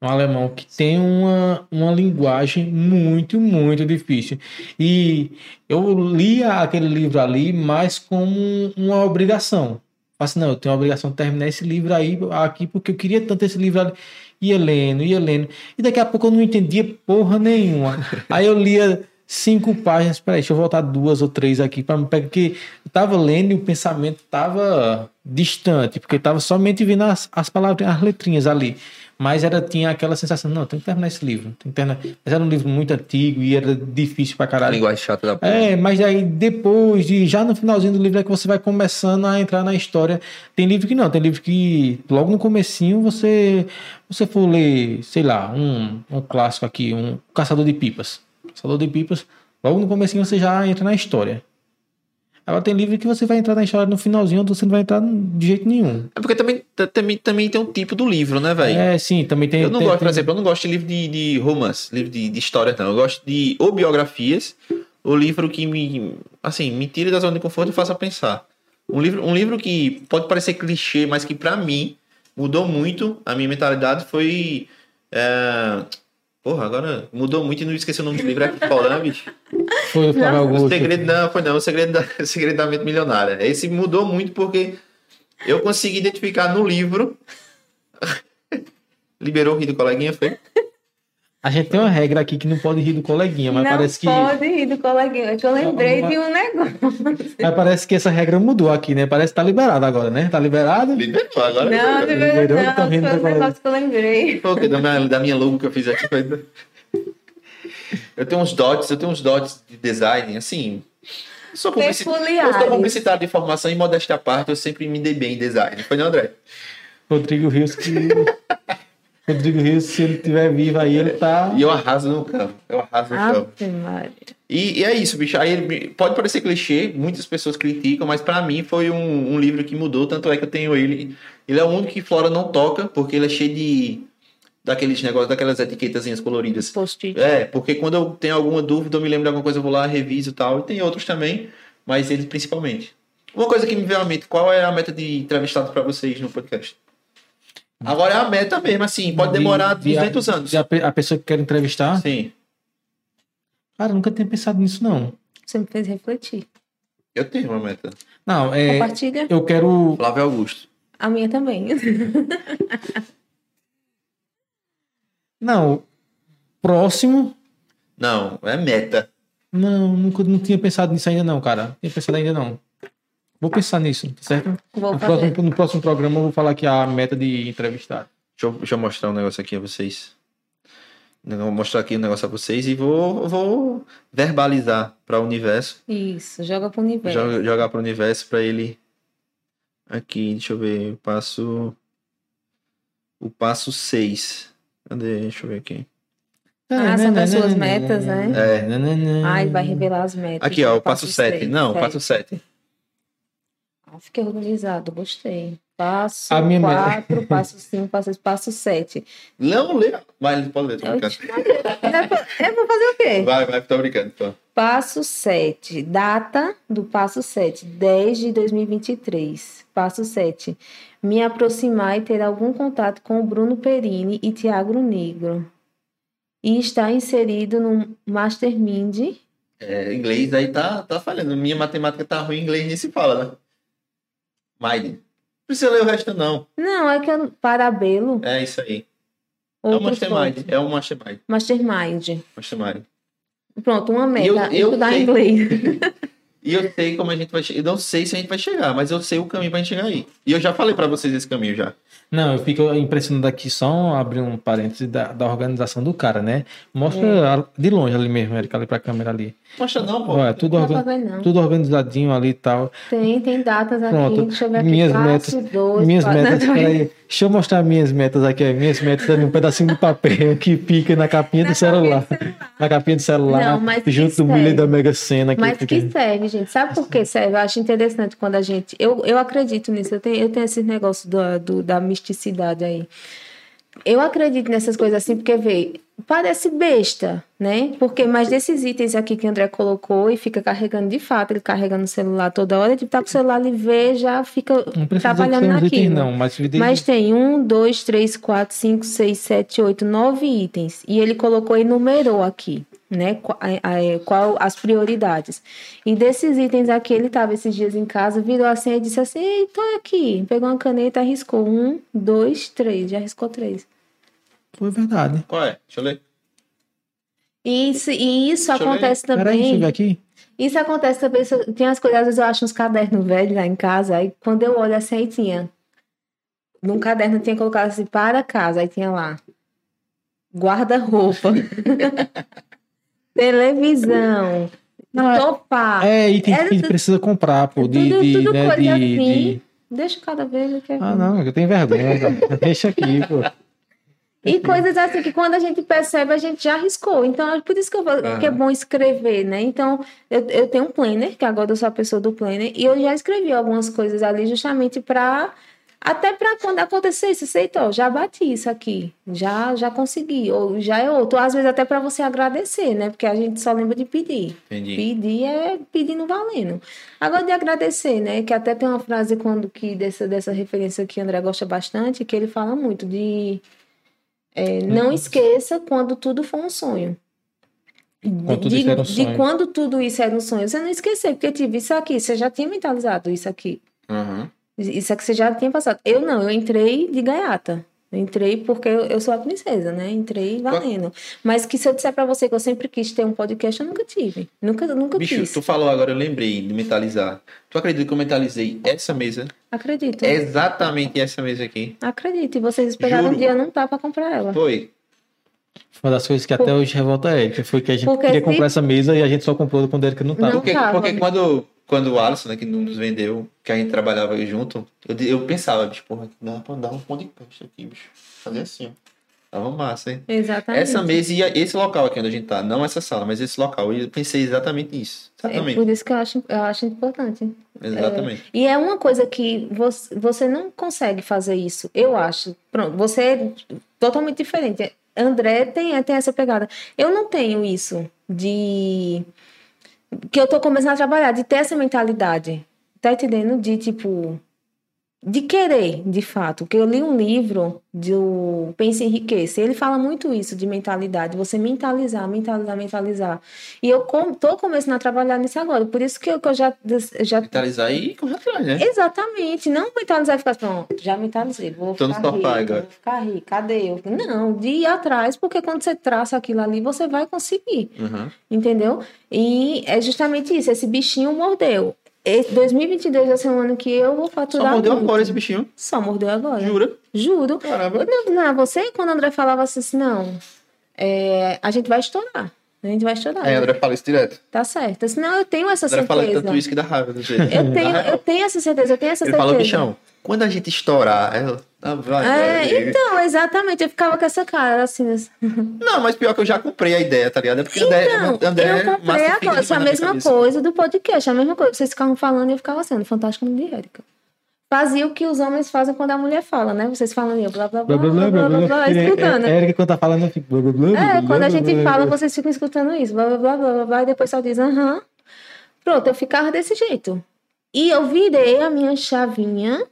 um alemão que tem uma, uma linguagem muito, muito difícil. E eu lia aquele livro ali mais como uma obrigação. Assim, não, eu tenho a obrigação de terminar esse livro aí aqui, porque eu queria tanto esse livro ali. Ia lendo, ia lendo. E daqui a pouco eu não entendia porra nenhuma. *laughs* Aí eu lia cinco páginas, peraí, deixa eu voltar duas ou três aqui para me pegar, porque eu tava lendo e o pensamento tava distante, porque tava somente vendo as, as palavras, as letrinhas ali. Mas era, tinha aquela sensação, não, tem que terminar esse livro. Tem que terminar. Mas era um livro muito antigo e era difícil pra caralho. linguagem chata da porra. É, mas aí depois de já no finalzinho do livro é que você vai começando a entrar na história. Tem livro que não, tem livro que logo no comecinho você você for ler, sei lá, um, um clássico aqui, um Caçador de Pipas. Caçador de Pipas, logo no comecinho você já entra na história. Agora tem livro que você vai entrar na história no finalzinho, outro você não vai entrar de jeito nenhum. É porque também, também, também tem um tipo do livro, né, velho? É, sim, também tem. Eu não tem- gosto, por tem- exemplo, eu não gosto de livro de, de romance, livro de, de história, não. Eu gosto de ou biografias, ou livro que me, assim, me tire da zona de conforto e faça pensar. Um livro, um livro que pode parecer clichê, mas que pra mim mudou muito a minha mentalidade foi. é, Porra, agora mudou muito e não esqueci o nome do livro. É né, bicho? Foi o Flávio O Augusto. segredo não, foi não, o segredo da, *laughs* o segredo da mente milionária. Esse mudou muito porque eu consegui identificar no livro. *laughs* Liberou o rir do coleguinha, foi? A gente tem uma regra aqui que não pode rir do coleguinha, mas não parece que. pode rir do coleguinha. É que eu lembrei Não, de um negócio. Mas parece que essa regra mudou aqui, né? Parece que tá liberado agora, né? Tá liberado? Liberou, agora. Não, liberou. Liberou, verdade, tá rindo não. Foi do um colega. negócio que eu lembrei. Pô, que da minha, da minha logo que eu fiz aqui. Foi... Eu tenho uns dots, eu tenho uns dots de design, assim. Eu sou, publici... eu sou publicitário de formação e modéstia à parte, eu sempre me dei bem em design. Foi, não, André? Rodrigo Rios que. *laughs* Rodrigo Rios, se ele estiver vivo aí, ele tá. E eu arraso no campo. Eu arraso no campo. Maria. E, e é isso, bicho. Aí ele pode parecer clichê, muitas pessoas criticam, mas pra mim foi um, um livro que mudou. Tanto é que eu tenho ele. Ele é o único que Flora não toca, porque ele é cheio de. daqueles negócios, daquelas etiquetazinhas coloridas. Post-it. É, porque quando eu tenho alguma dúvida, eu me lembro de alguma coisa, eu vou lá, reviso e tal. E tem outros também, mas eles principalmente. Uma coisa que me veio à mente, qual é a meta de entrevistado pra vocês no podcast? Agora é a meta mesmo, assim, pode De- demorar de- 200 anos. de a, a pessoa que quer entrevistar. Sim, Cara, nunca tinha pensado nisso, não. Você me fez refletir. eu tenho uma meta. Não, é. Compartilha. Eu quero. Flávio Augusto. A minha também. *laughs* Não. Próximo. Não, é meta. Não, nunca não tinha pensado nisso ainda, não, cara. Não tinha pensado ainda, não. Vou pensar nisso, tá certo? Vou No próximo, no próximo programa eu vou falar aqui a meta de entrevistar. Deixa eu, deixa eu mostrar um negócio aqui a vocês. Eu Vou mostrar aqui um negócio a vocês e vou, vou verbalizar para o universo. Isso, joga pro universo. Joga- jogar para o universo para ele. Aqui, deixa eu ver. O passo. O passo 6. Cadê? Deixa eu ver aqui. Ah, são das suas metas, né? É. Ai, vai revelar as metas. Aqui, ó, o passo 7. seis. Não, o passo 7. Ah, fiquei organizado, gostei. Passo A minha meta- *laughs* 4, passo 5, passo 6, passo 7. Não, lê. Vai, pode ler, tô Eu brincando. te É pra é pra fazer o quê? Vai, vai, tô brincando. Tô. Passo 7. Data do passo 7. 10 de 2023. Passo 7. Me aproximar e ter algum contato com o Bruno Perini e Tiago Negro. E estar inserido no Mastermind. É, inglês aí tá, tá falhando. Minha matemática tá ruim, inglês nem se fala, né? Mind. Não precisa ler o resto, não. Não, é que eu. Parabelo. É isso aí. É o Outro Mastermind. ponto. É o Mastermind. Mastermind. Mastermind. Pronto, uma meta. Eu- eu estudar sei. inglês. *laughs* E eu sei como a gente vai chegar. Eu não sei se a gente vai chegar, mas eu sei o caminho pra gente chegar aí. E eu já falei pra vocês esse caminho já. Não, eu fico impressionado aqui, só abrir um parênteses da, da organização do cara, né? Mostra a- de longe ali mesmo, Erika, ali pra câmera ali. Mostra não, pô. Olha, tudo, organ- não. tudo organizadinho ali e tal. Tem, tem datas aqui. Pronto. Deixa eu ver aqui. Minhas passo metas- *laughs* dois, minhas metas, Não, peraí. Deixa eu mostrar minhas metas aqui. ó. Minhas metas é num pedacinho de papel que fica na capinha Na do celular. capinha do celular. Na capinha do celular, Não, mas junto do milho da Mega Sena. Mas fica- que serve, gente. Sabe por que serve? Eu acho interessante quando a gente. Eu, eu acredito nisso. Eu tenho, eu tenho esse negócio do, do- da misticidade aí. Eu acredito nessas coisas assim, porque, vê, parece besta, né? Porque, mas desses itens aqui que o André colocou e fica carregando de fato, ele carregando o celular toda hora, tipo, tá com o celular ali, vê, já fica trabalhando itens, naquilo. não, mas, Mas tem um, dois, três, quatro, cinco, seis, sete, oito, nove itens. E ele colocou e numerou aqui, né? Qual as prioridades. E desses itens aqui, ele estava esses dias em casa, virou assim e disse assim: Ei, tô aqui. Pegou uma caneta, arriscou. Um, dois, três. Já arriscou três. Foi verdade. Qual é? Deixa eu ler. E isso, e isso Deixa acontece Peraí, deixa eu também. ver aqui. Isso acontece também. Tem as coisas, às vezes eu acho uns cadernos velhos lá em casa, aí quando eu olho assim, aí tinha. Num caderno tinha colocado assim, para casa, aí tinha lá. Guarda-roupa. *laughs* televisão. Não, é- sofá. É, item era que tudo- precisa comprar, pô. De, tudo- de, tudo né, coisa de, assim. de- Deixa cada vez Ah, não, eu tenho vergonha. *laughs* Deixa aqui, pô. E coisas assim que quando a gente percebe, a gente já arriscou. Então, é por isso que, eu, falo Aham. que é bom escrever, né? Então, eu, eu tenho um planner, que agora eu sou a pessoa do planner, e eu já escrevi algumas coisas ali justamente para até para quando acontecer isso, então, já bati isso aqui, já já consegui, ou já é outro, às vezes até para você agradecer, né? Porque a gente só lembra de pedir. Entendi. Pedir é pedindo valendo. Agora de agradecer, né? Que até tem uma frase quando que dessa, dessa referência que o André gosta bastante, que ele fala muito de é, não esqueça quando tudo for um sonho. Quando tudo de, um de sonho. quando tudo isso era um sonho. Você não esquecer, porque tive isso aqui, você já tinha mentalizado isso aqui. Uhum. Isso aqui você já tinha passado. Eu não, eu entrei de gaiata. Eu entrei porque eu, eu sou a princesa, né? Entrei valendo. Mas que se eu disser pra você que eu sempre quis ter um podcast, eu nunca tive. Nunca, nunca Bicho, quis. tu falou agora, eu lembrei de mentalizar. Tu acredita que eu mentalizei essa mesa? Acredito. É exatamente essa mesa aqui. Acredito. E vocês esperaram Juro. um dia não tá pra comprar ela. Foi. Uma das coisas que até hoje revolta a Erika foi que a gente Porque queria se- comprar essa mesa e a gente só comprou quando a Erika não tava. Não Porque, tava. porque quando, quando o Alisson, né, que nos vendeu, que a gente trabalhava junto, eu, eu pensava, bicho, porra, dá pra dar um podcast aqui, bicho. Fazer assim, ó. Tava massa, hein? Exatamente. Essa mesa e esse local aqui onde a gente tá, não essa sala, mas esse local. Eu pensei exatamente nisso. É Exatamente. por isso que eu acho, eu acho importante. Exatamente. E é uma coisa que você, você não consegue fazer isso, eu acho. Pronto, você é totalmente diferente. André tem, tem essa pegada. Eu não tenho isso de. Que eu tô começando a trabalhar, de ter essa mentalidade. Tá entendendo? De tipo. De querer, de fato. Porque eu li um livro do Pense Enriqueça. Ele fala muito isso de mentalidade. Você mentalizar, mentalizar, mentalizar. E eu com, tô começando a trabalhar nisso agora. Por isso que eu, que eu já, já Mentalizar e correr atrás, né? Exatamente, não mentalizar e ficar pronto, já mentalizei, vou Tô ficar rico, agora. vou ficar rico, cadê eu? Não, de ir atrás, porque quando você traça aquilo ali, você vai conseguir, Uhum. entendeu? E é justamente isso, esse bichinho mordeu. Esse 2022 vai ser um ano que eu vou Só faturar mordeu muito. agora esse bichinho. Só mordeu agora. Jura? Juro. Caramba. Não, você, quando o André falava assim, não, é, a gente vai estourar, a gente vai estourar. Aí André fala isso direto. Tá certo. Senão eu tenho essa André fala certeza. tanto isso que dá raiva do jeito. Eu tenho, eu tenho essa certeza, eu tenho essa Ele certeza. fala, bichão, quando a gente estourar, ela. Ah, vai, É, vai. então, exatamente, eu ficava com essa cara, assim. assim. Não, mas pior que eu já comprei a ideia, tá ligado? É porque André, Então, André eu comprei agora, é a mesma coisa do podcast, a mesma coisa. Vocês ficavam falando e eu ficava assim, no Fantástico Mundo de Érica. Fazia o que os homens fazem quando a mulher fala, né? Vocês falam e eu blá blá blá Blá, blá, blá blá blá, blá, escutando. É, é, Érica, quando tá falando, eu fico. Blá, blá, blá, blá, É, blá, quando a blá, gente blá, fala, blá. vocês ficam escutando isso, blá blá blá blá blá, blá e depois só diz aham. Pronto, eu ficava desse jeito. E eu virei a minha chavinha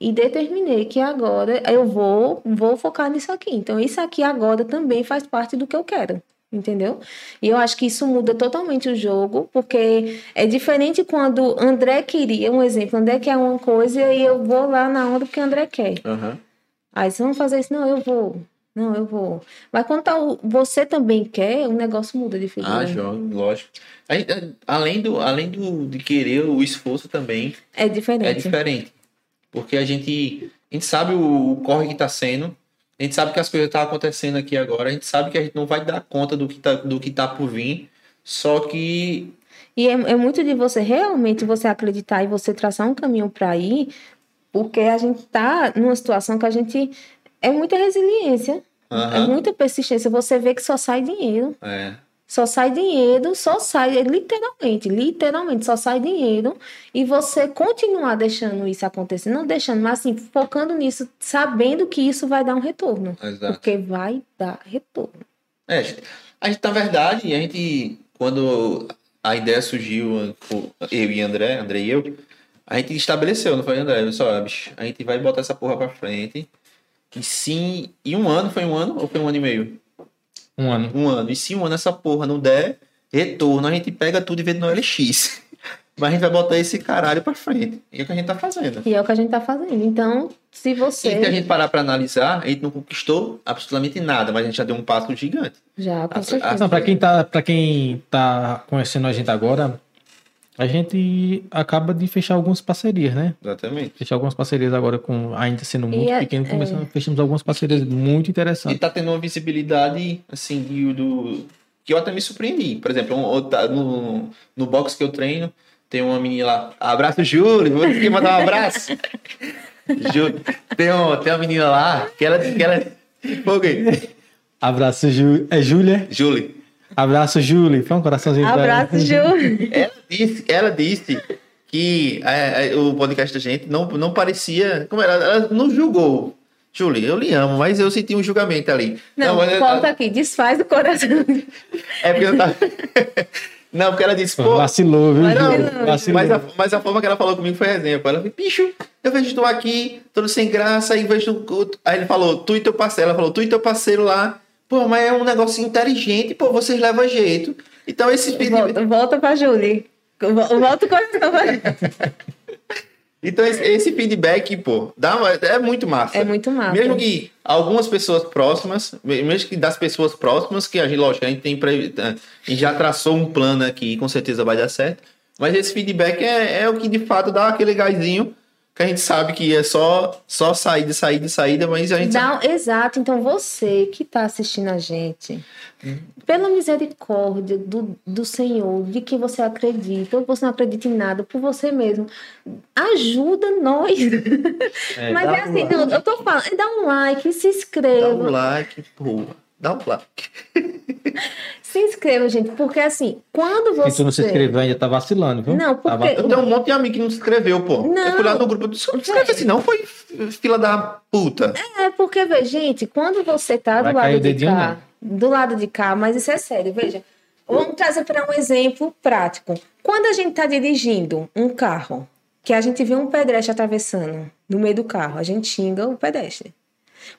e determinei que agora eu vou, vou focar nisso aqui. Então, isso aqui agora também faz parte do que eu quero. Entendeu? E eu acho que isso muda totalmente o jogo, porque é diferente quando André queria, um exemplo, André quer uma coisa e eu vou lá na onda porque André quer. Aham. Aí vocês vão fazer isso, não, eu vou. Não, eu vou. Mas quando tá o- você também quer, o negócio muda de figura. Ah, João, lógico. Além do, além do, de querer, o esforço também É diferente. é diferente. Porque a gente, a gente sabe o, o corre que está sendo, a gente sabe que as coisas estão acontecendo aqui agora, a gente sabe que a gente não vai dar conta do que tá, do que tá por vir, só que E é, é muito de você realmente você acreditar e você traçar um caminho para ir, porque a gente tá numa situação que a gente é muita resiliência, é Aham. muita persistência. Você vê que só sai dinheiro. é, Só sai dinheiro, só sai, literalmente, literalmente, só sai dinheiro. E você continuar deixando isso acontecer, não deixando, mas assim, focando nisso, sabendo que isso vai dar um retorno. exato. Porque vai dar retorno. É, a gente, na verdade, a gente, quando a ideia surgiu, eu e André, André e eu, a gente estabeleceu, não foi, André? Só, bicho, a gente vai botar essa porra pra frente. E sim, em um ano, foi um ano ou foi um ano e meio? Um ano. Um ano. E se um ano essa porra não der retorno, a gente pega tudo e vende no LX. *laughs* Mas a gente vai botar esse caralho pra frente. E é o que a gente tá fazendo. E é o que a gente tá fazendo. Então, se você. E se a gente parar pra analisar, a gente não conquistou absolutamente nada, mas a gente já deu um passo gigante. Já, com Ah, certeza. Não, pra quem tá, pra quem tá conhecendo a gente agora, a gente acaba de fechar algumas parcerias, né? Exatamente. Fechar algumas parcerias agora com ainda sendo muito E é- pequeno, é. começamos, fechamos algumas parcerias muito E interessantes. tá tendo uma visibilidade, assim, de- do. Que eu até me surpreendi. Por exemplo, um- no, no box que eu treino, tem uma menina lá. Abraço, Júlio. Vou aqui mandar um abraço. *laughs* Júlio. Tem, um, tem uma menina lá que ela. Que ela *laughs* gay. Abraço, Ju... é Júlia. Júlia. Abraço, Júlia. Foi um coraçãozinho pra ela. Abraço, Ju. Ela disse, ela disse que é, é, o podcast da gente não, não parecia. Como era? Ela não julgou. Júlia, eu lhe amo, mas eu senti um julgamento ali. Não, mas- volta aqui, desfaz o coração. É porque eu tava. *laughs* Não, porque ela disse, pô. Vacilou, viu, Mas, não? Vacilou. mas, a, mas a forma que ela falou comigo foi exemplo. Ela falou, bicho, eu vejo tu aqui, todo sem graça, e vejo tu. Aí ele falou, tu e teu parceiro. Ela falou, tu e teu parceiro lá. Pô, mas é um negócio inteligente, pô, vocês levam jeito. Então esse Volta, volta pra Julie. Vo- Volta coração pra Então esse, esse feedback, pô, dá uma- é muito massa. É muito massa. Mesmo que algumas pessoas próximas, mesmo que das pessoas próximas, que a gente, lógico, a gente tem pre- a gente já traçou um plano aqui, com certeza vai dar certo. Mas esse feedback é, é o que de fato dá aquele gásinho. Que a gente sabe que é só, só saída, saída, saída, mas a gente sabe- Dá- exato. Então, você que está assistindo a gente, pela misericórdia do, do Senhor, de que você acredita, ou você não acredita em nada, por você mesmo, ajuda nós. *laughs* É, Mas é um assim, like. não, eu tô falando, dá um like, se dá um inscreva. like, pô. Dá um like. *laughs* Se inscreva, gente, porque assim, quando você. Se tu não se inscreveu ainda, tá vacilando, viu? Não, Tá porque- Eu tenho um monte de amigo que não se inscreveu, pô. Não. Eu fui lá no grupo, eu disse, não se inscreve assim, não. Foi fila da puta. É porque, vê, gente, quando você tá Vai do lado o de dedinho, cá, do lado de cá, mas isso é sério, veja. Vamos trazer para um exemplo prático. Quando a gente tá dirigindo um carro, que a gente vê um pedestre atravessando no meio do carro, a gente xinga o pedestre.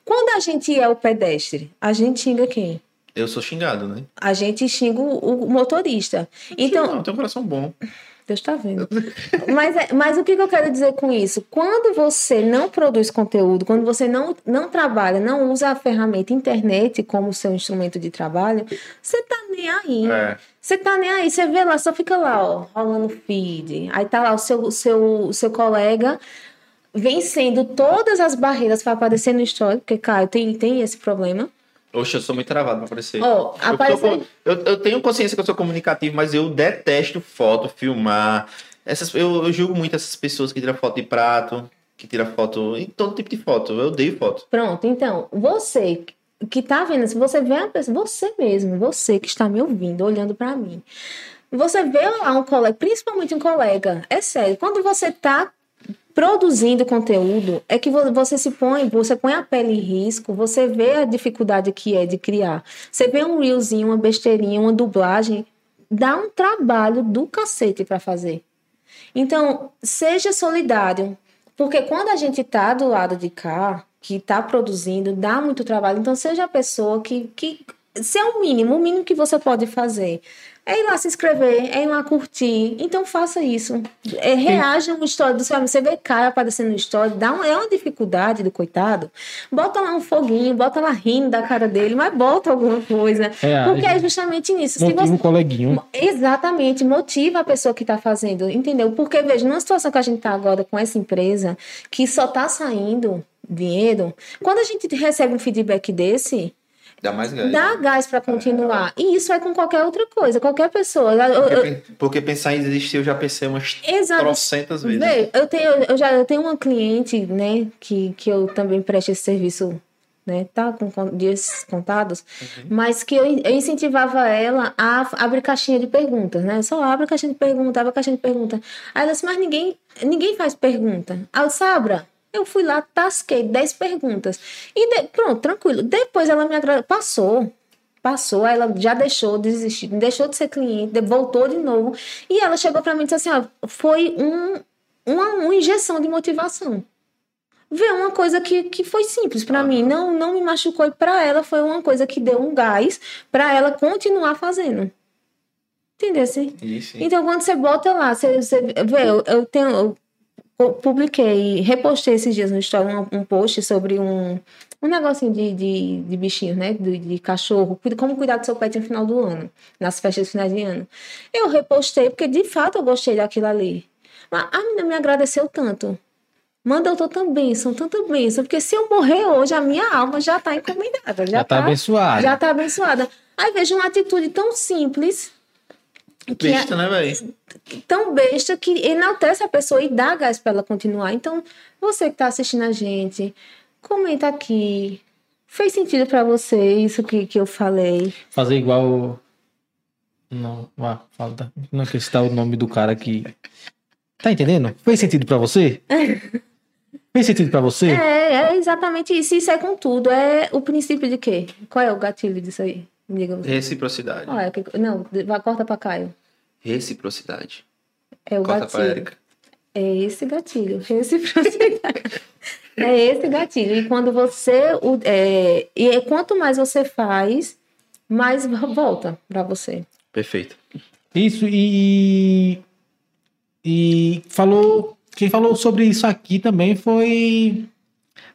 Quando a gente é o pedestre, a gente xinga quem? Eu sou xingado, né? A gente xinga o, motorista. Então, Não, tenho um coração bom. Deus está vendo. *laughs* mas, é- mas o que, que eu quero dizer com isso? Quando você não produz conteúdo, quando você não, não trabalha, não usa a ferramenta internet como seu instrumento de trabalho, você tá nem aí. É. Você tá nem aí. Você vê lá, só fica lá, ó, rolando feed. Aí tá lá o seu, seu, seu colega vencendo todas as barreiras para aparecer no story, porque, Caio, tem, tem esse problema. Oxe, eu sou muito travado pra aparecer. Ó, Eu, eu- eu tenho consciência que eu sou comunicativo, mas eu detesto foto, filmar. Essas, eu, eu julgo muito essas pessoas que tiram foto de prato, que tiram foto em todo tipo de foto. Eu odeio foto. Pronto, então, você que tá vendo, se você vê a pessoa, você mesmo, você que está me ouvindo, olhando para mim, você vê lá um colega, principalmente um colega, é sério, quando você tá produzindo conteúdo, é que vo- você se põe, você põe a pele em risco, você vê a dificuldade que é de criar. Você vê um reelzinho, uma besteirinha, uma dublagem, dá um trabalho do cacete para fazer. Então, seja solidário. Porque quando a gente tá do lado de cá, que tá produzindo, dá muito trabalho. Então, seja a pessoa que. que se é o mínimo, o mínimo que você pode fazer. É ir lá se inscrever, é ir lá curtir. Então, faça isso. É, reaja uma história do seu amigo. Você vê cara aparecendo no story, dá uma, é uma dificuldade do coitado. Bota lá um foguinho, bota lá rindo da cara dele, mas bota alguma coisa. Reage. Porque é justamente nisso. Motiva você- um coleguinho. Exatamente, motiva a pessoa que está fazendo, entendeu? Porque, veja, numa situação que a gente está agora com essa empresa, que só está saindo dinheiro, quando a gente recebe um feedback desse, Dá mais gás. dá gás para continuar. E isso é com qualquer outra coisa, qualquer pessoa. Eu- eu- Porque, pen- porque pensar em desistir eu já pensei umas Exato. trocentas vezes. Vê, eu tenho, eu já eu tenho uma cliente, né, que, que eu também presto esse serviço, né, tá com dias contados, mas que eu, eu incentivava ela a abrir caixinha de perguntas, né? Só abre caixinha de pergunta, abre caixinha de pergunta. Aí ela disse, mas ninguém, ninguém faz pergunta. Aí eu disse, Abra, eu fui lá, tasquei 10 perguntas. E de- pronto, tranquilo. Depois ela me agradeceu, passou. Passou, aí ela já deixou de desistir, deixou de ser cliente, voltou de novo. E ela chegou pra mim e disse assim: ó, foi um, uma, uma injeção de motivação. Ver uma coisa que, que foi simples pra mim, não, não me machucou, e pra ela foi uma coisa que deu um gás pra ela continuar fazendo. Entendeu? assim? Isso. Então, quando você bota lá, você, você vê, eu, eu tenho. Eu publiquei, repostei esses dias no story um, um post sobre um, um negocinho de, de, de bichinho, né? De, de cachorro, como cuidar do seu pet no final do ano, nas festas de final de ano. Eu repostei, porque de fato eu gostei daquilo ali. Mas a menina me agradeceu tanto. Manda eu tanta bênção, tanta bênção, porque se eu morrer hoje, a minha alma já tá encomendada. Já, Já tá abençoado. Já tá abençoada. Aí vejo uma atitude tão simples que é- Besta, né, velho? tão besta que enaltece a pessoa e dá gás para ela continuar. Então, você que está assistindo a gente, comenta aqui. Fez sentido para você isso que, que eu falei? Fazer igual. Não, vá, fala, tá? não citar o nome do cara que. Tá entendendo? Fez sentido pra você? *laughs* Fez sentido pra você? É, é exatamente isso. Isso é com tudo. É o princípio de quê? Qual é o gatilho disso aí? Reciprocidade. Qual é? Que- Não, vai, corta para Caio. Reciprocidade. É o Corta gatilho. É esse gatilho, *laughs* reciprocidade. é esse gatilho. E quando você. o- É, e é quanto mais você faz, mais volta para você. Perfeito. Isso, e. E falou. Quem falou sobre isso aqui também foi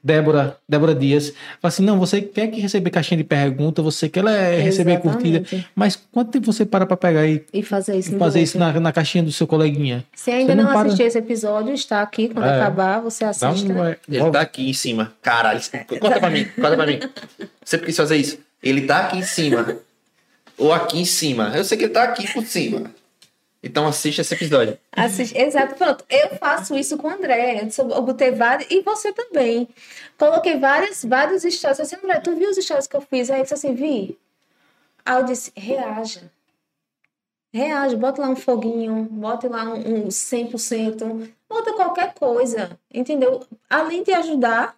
Débora, Débora Dias, fala assim: não, você quer que receber caixinha de pergunta, você quer é, receber curtida, mas quanto tempo você para pra pegar e E fazer isso no fazer isso na, na caixinha do seu coleguinha? Se ainda Você não, não para- assistiu esse episódio, está aqui. Quando É. acabar, você assiste. um, é, Ele tá aqui em cima. Caralho, conta pra mim, conta pra mim. Você quis fazer isso? Ele tá aqui em cima. Ou aqui em cima. Eu sei que ele tá aqui por cima. Então assiste esse episódio. Assiste- Exato, pronto. Eu faço isso com o André. Eu Eu botei vários. E você também. Coloquei várias, vários stories. Assim, André, tu viu os stories que eu fiz? Aí ele disse assim, vi. Aí eu disse, reaja. Reage, bota lá um foguinho, bota lá um, um 100%, bota qualquer coisa, entendeu? Além de ajudar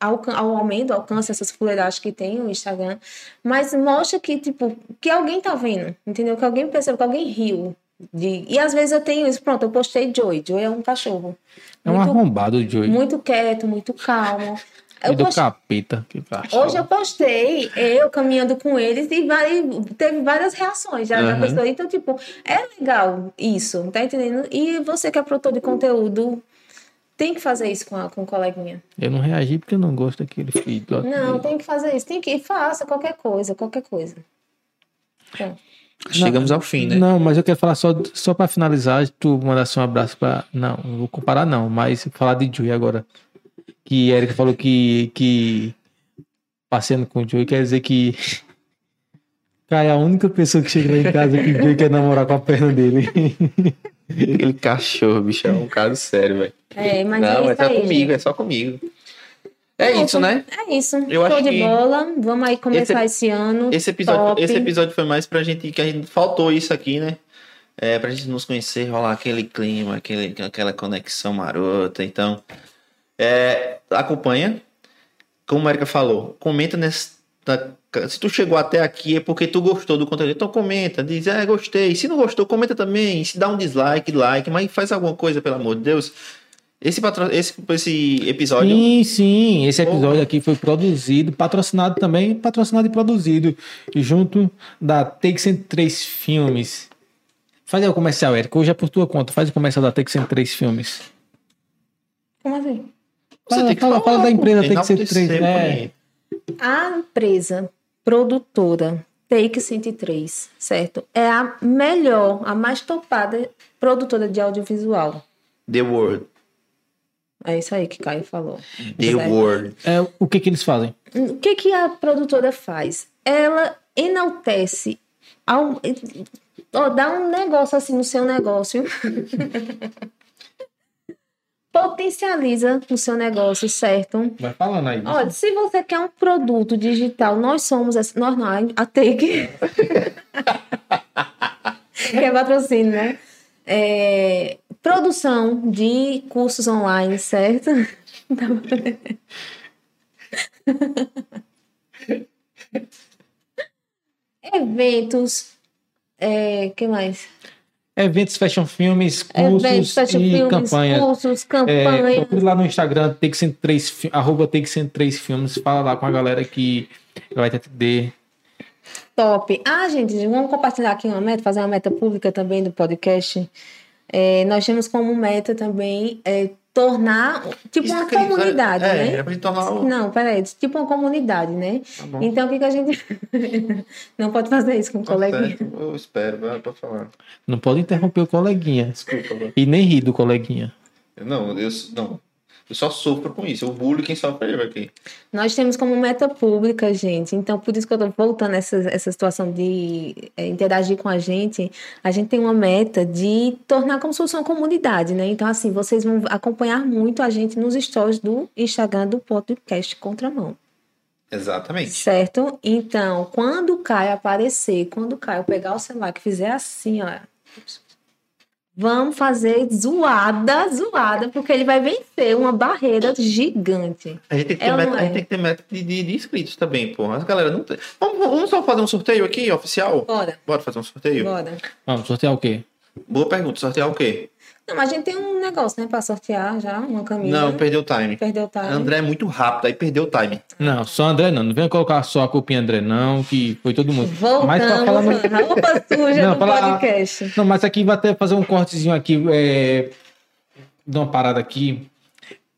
ao, ao aumento, do alcance, essas fuleiragens que tem o Instagram, mas mostra que, tipo, que alguém tá vendo, entendeu? Que alguém percebeu, que alguém riu. De... E às vezes eu tenho isso, pronto, eu postei Joey. Joey é um cachorro. é um muito, arrombado o Joey. muito quieto, muito calmo. Eu deu postei- capeta. Que cachorro. Hoje eu postei eu caminhando com eles e vai- teve várias reações já da Aham. pessoa. Então, tipo, é legal isso, tá entendendo? E você que é produtor de conteúdo, tem que fazer isso com, a, com o coleguinha. Eu não reagi porque eu não gosto daquele filho. Não, tem que fazer isso. Tem que faça qualquer coisa, qualquer coisa. Então, Chegamos ao fim, né? Não, mas eu quero falar só, só pra finalizar, tu mandasse um abraço pra. Não, não vou comparar, não, mas falar de Joey agora. Que Eric falou que. que passeando com o Joey quer dizer que. Cara, é a única pessoa que chega lá em casa que o Joey quer namorar com a perna dele. *laughs* Aquele cachorro, bicho, é um caso sério, velho. é, mas Não, é é isso só aí, comigo, gente. é só comigo. É isso, né? É isso. Eu Show de bola. Vamos aí começar esse, ano. Esse episódio, Top. esse episódio foi mais pra gente, que a gente faltou isso aqui, né? É, pra gente nos conhecer, rolar aquele clima, aquele, aquela conexão marota. Então, é, acompanha. Como a Erika falou, comenta nessa. Se tu chegou até aqui é porque tu gostou do conteúdo. Então comenta, diz, é, gostei. Se não gostou, comenta também. Se dá um dislike, like, mas faz alguma coisa, pelo amor de Deus. Esse, patro... esse, esse episódio. Sim, sim. Esse episódio aqui foi produzido, patrocinado também, patrocinado e produzido junto da Take 103 Filmes. Faz aí o comercial, Eric. Hoje é por tua conta. Faz o comercial da Take 103 Filmes. Como assim? Você Fala- tem que fala- falar, fala da empresa Take 103, enaltecer, é. A empresa produtora Take 103, certo? É a melhor, a mais topada produtora de audiovisual. The World. É isso aí que Caio falou. The Certo. World. É, o que que eles fazem? O que, que a produtora faz? Ela enaltece, ao, ó, dá um negócio assim no seu negócio. *laughs* Potencializa o seu negócio, certo? Vai falando aí. Olha, se você quer um produto digital, nós somos, essa- nós não, a Take. *laughs* que é patrocínio, né? É, produção de cursos online, certo? *laughs* *laughs* Eventos, é, que mais? Eventos, fashion filmes, cursos Eventos, fashion e filmes, campanhas. cursos, É, campanhas. procure lá no Instagram, Take 103, fi- arroba Take 103 Filmes. Fala lá com a galera que vai te atender. Top. Ah, gente, vamos compartilhar aqui uma meta, fazer uma meta pública também do podcast. É, nós temos como meta também é, tornar tipo Isso uma que comunidade, é, né? era pra gente tornar o- Não, peraí, tipo uma comunidade, né? Tá bom. Então o que, que a gente. *laughs* Não pode fazer isso com o Tá coleguinha. Eu espero, vai pra falar. Não pode interromper o coleguinha. Desculpa. E nem rir do coleguinha. Não, eu, não. Eu só sofro com isso. O bullying quem sofre eu aqui. Nós temos como meta pública, gente. Então, por isso que eu tô voltando essa, essa situação de é, interagir com a gente. A gente tem uma meta de tornar como se fosse uma comunidade, né? Então, assim, vocês vão acompanhar muito a gente nos stories do Instagram do podcast Contramão. Exatamente. Certo? Então, quando o Caio aparecer, quando o Caio pegar o celular que fizer assim, ó. Vamos fazer zoada, zoada, porque ele vai vencer uma barreira gigante. A gente tem que ter meta, é? tem que ter meta de, de- de inscritos também, pô. As galera não tem. Vamos, vamos só fazer um sorteio aqui, oficial? Bora, Bora fazer um sorteio? bora. Vamos sortear o quê? Boa pergunta. Sortear o quê? Não, mas a gente tem um negócio, né, pra sortear já, uma camisa. Não, perdeu o time. Perdeu o time. André é muito rápido, aí perdeu o time. Não, só André não. Não venha colocar só a culpinha André, não, que foi todo mundo. Voltamos, Mas pra falar a roupa suja *laughs* Não, do fala- podcast. Não, mas aqui vai até fazer um cortezinho aqui, é, de uma parada aqui.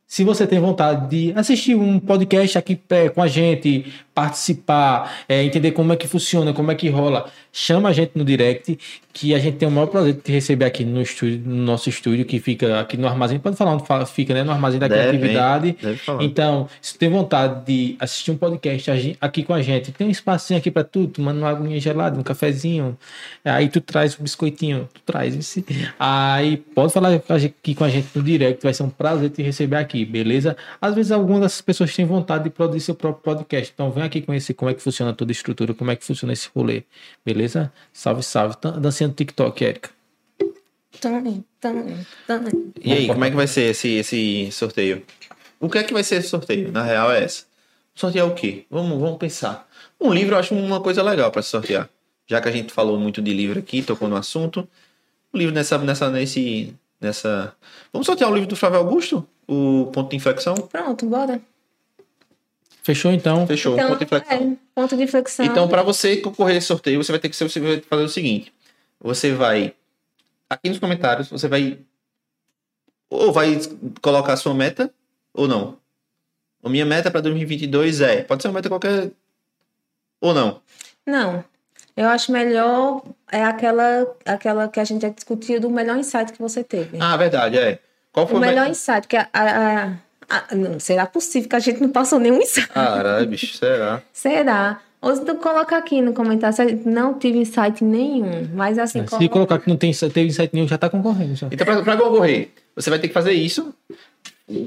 Se você tem vontade de assistir um podcast aqui é, com a gente, participar, é, entender como é que funciona, como é que rola, chama a gente no direct, que a gente tem o maior prazer de te receber aqui no, estúdio, no nosso estúdio, que fica aqui no armazém. Pode falar onde fala- fica, né? No armazém da Deve, criatividade. Deve falar. Então, se tu tem vontade de assistir um podcast aqui com a gente, tem um espacinho aqui pra tu, tomando uma aguinha gelada, um cafezinho, aí tu traz um biscoitinho, tu traz esse. Aí pode falar aqui com a gente no direct, vai ser um prazer te receber aqui, beleza? Às vezes algumas dessas pessoas têm vontade de produzir seu próprio podcast, então vem aqui conhecer como é que funciona toda a estrutura, como é que funciona esse rolê, beleza? Salve, salve. Tan- Dancinha do TikTok, Erika. Tum, tum, tum. E aí, como é que vai ser esse, esse sorteio? O que é que vai ser esse sorteio? Na real é essa. Sortear o quê? Vamos, vamos pensar. Um livro eu acho uma coisa legal para sortear. Já que a gente falou muito de livro aqui, tocou no assunto. O livro nessa, nessa, nesse, nessa. Vamos sortear o livro do Flávio Augusto? O Ponto de Inflexão? Pronto, bora. Fechou então? Fechou, Então, Ponto de Inflexão. é, ponto de inflexão. Então, para você concorrer a esse sorteio, você vai ter que ser- você vai fazer o seguinte: você vai aqui nos comentários, você vai ou vai colocar a sua meta ou não. A minha meta para 2022 é, pode ser uma meta qualquer ou não. Não. Eu acho melhor é aquela, aquela que a gente já discutiu do melhor insight que você teve. Ah, verdade, é. Qual foi o melhor meta? insight, que a, a- a- a- não será possível que a gente não passou nenhum insight. Caralho, bicho, será? Será? Ou se tu coloca aqui no comentário, não tive insight nenhum, mas assim, É, Se coloca- colocar que não tem, teve insight nenhum, já tá concorrendo. Já. Então, para concorrer, você vai ter que fazer isso.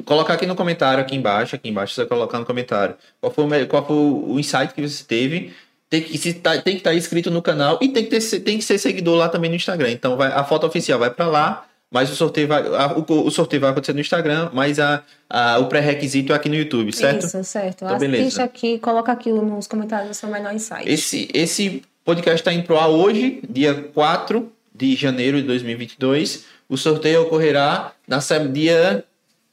Colocar aqui no comentário, aqui embaixo, aqui embaixo, você vai colocar no comentário qual foi qual foi o insight que você teve. Tem que, se tá- tem que estar inscrito no canal e tem que, ter, tem que ser seguidor lá também no Instagram. Então vai, a foto oficial vai para lá, mas o sorteio vai, a- o, o sorteio vai acontecer no Instagram, mas a, a- o pré-requisito é aqui no YouTube, certo? Isso, certo. Então, Assiste beleza. aqui, coloca aqui nos comentários o seu melhor insight. Esse, esse podcast está indo pro ar hoje, dia 4 de janeiro de 2022. O sorteio ocorrerá na, dia,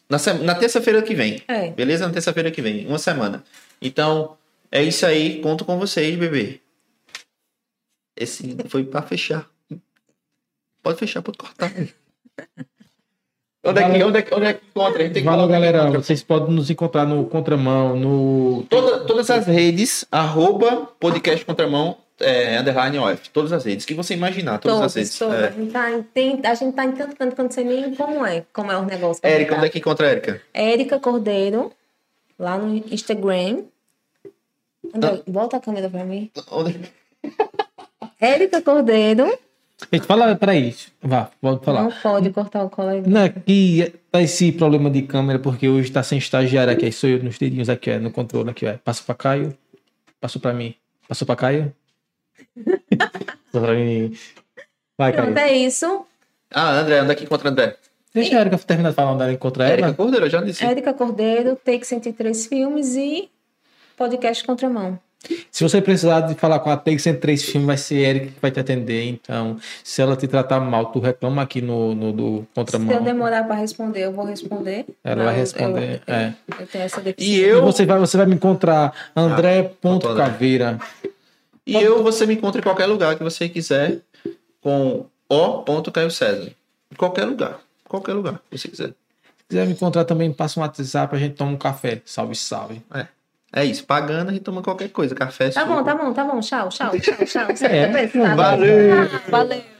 na, na terça-feira que vem. É. Beleza? Na terça-feira que vem, uma semana. Então, é isso aí. Conto com vocês, bebê. Esse foi para fechar. Pode fechar, pode cortar. Onde é que, onde é, que- onde é que encontra? A gente tem que Valeu, é galera. Vocês podem nos encontrar no Contramão, no. Toda- todas as redes, arroba podcast contramão, é, underline off. Todas as redes. que você imaginar, todas as redes. todos. É. A gente tá, em- tem, a gente tá em tanto canto que eu não sei nem como é, como é o negócio. Érica, onde é que encontra a Érica? Érica Cordeiro, lá no Instagram. André, Tá. Volta a câmera pra mim. Onde- Érica Cordeiro. Gente, fala, peraí. Vá, pode falar. Não pode cortar o colega. Não, aqui tá esse problema de câmera, porque hoje tá sem estagiário aqui. Aí sou eu nos dedinhos aqui, ó, no controle aqui, ó. Passa pra Caio. Passou pra mim. Passou pra Caio. Passou *laughs* pra mim. Vai, Pronto, Caio. é isso. Ah, André, onde é que encontra André? Deixa a Erika terminar de falar onde ela encontra ela. Cordeiro, eu já disse. Érica Cordeiro, Take 103 Filmes e podcast Contramão. Se você precisar de falar com a Take 103 Filme, vai ser a Erika que vai te atender. Então, se ela te tratar mal, tu reclama aqui no, no do Se Contramão. eu demorar para responder, eu vou responder. Ela Não, vai eu- responder, Eu, é. eu tenho essa E deficiência. E eu, você vai, você vai me encontrar André ponto André. Caveira. e eu, você me encontra em qualquer lugar que você quiser com o. Caio César. Em qualquer lugar. Qualquer lugar que você quiser. Se quiser me encontrar também, passa um WhatsApp, a gente toma um café. Salve, salve. É. É isso. Pagando, a gente toma qualquer coisa. Café, Tá suco. bom, tá bom, tá bom. Tchau, tchau, tchau, *laughs* tchau. É, valeu. Ah, valeu.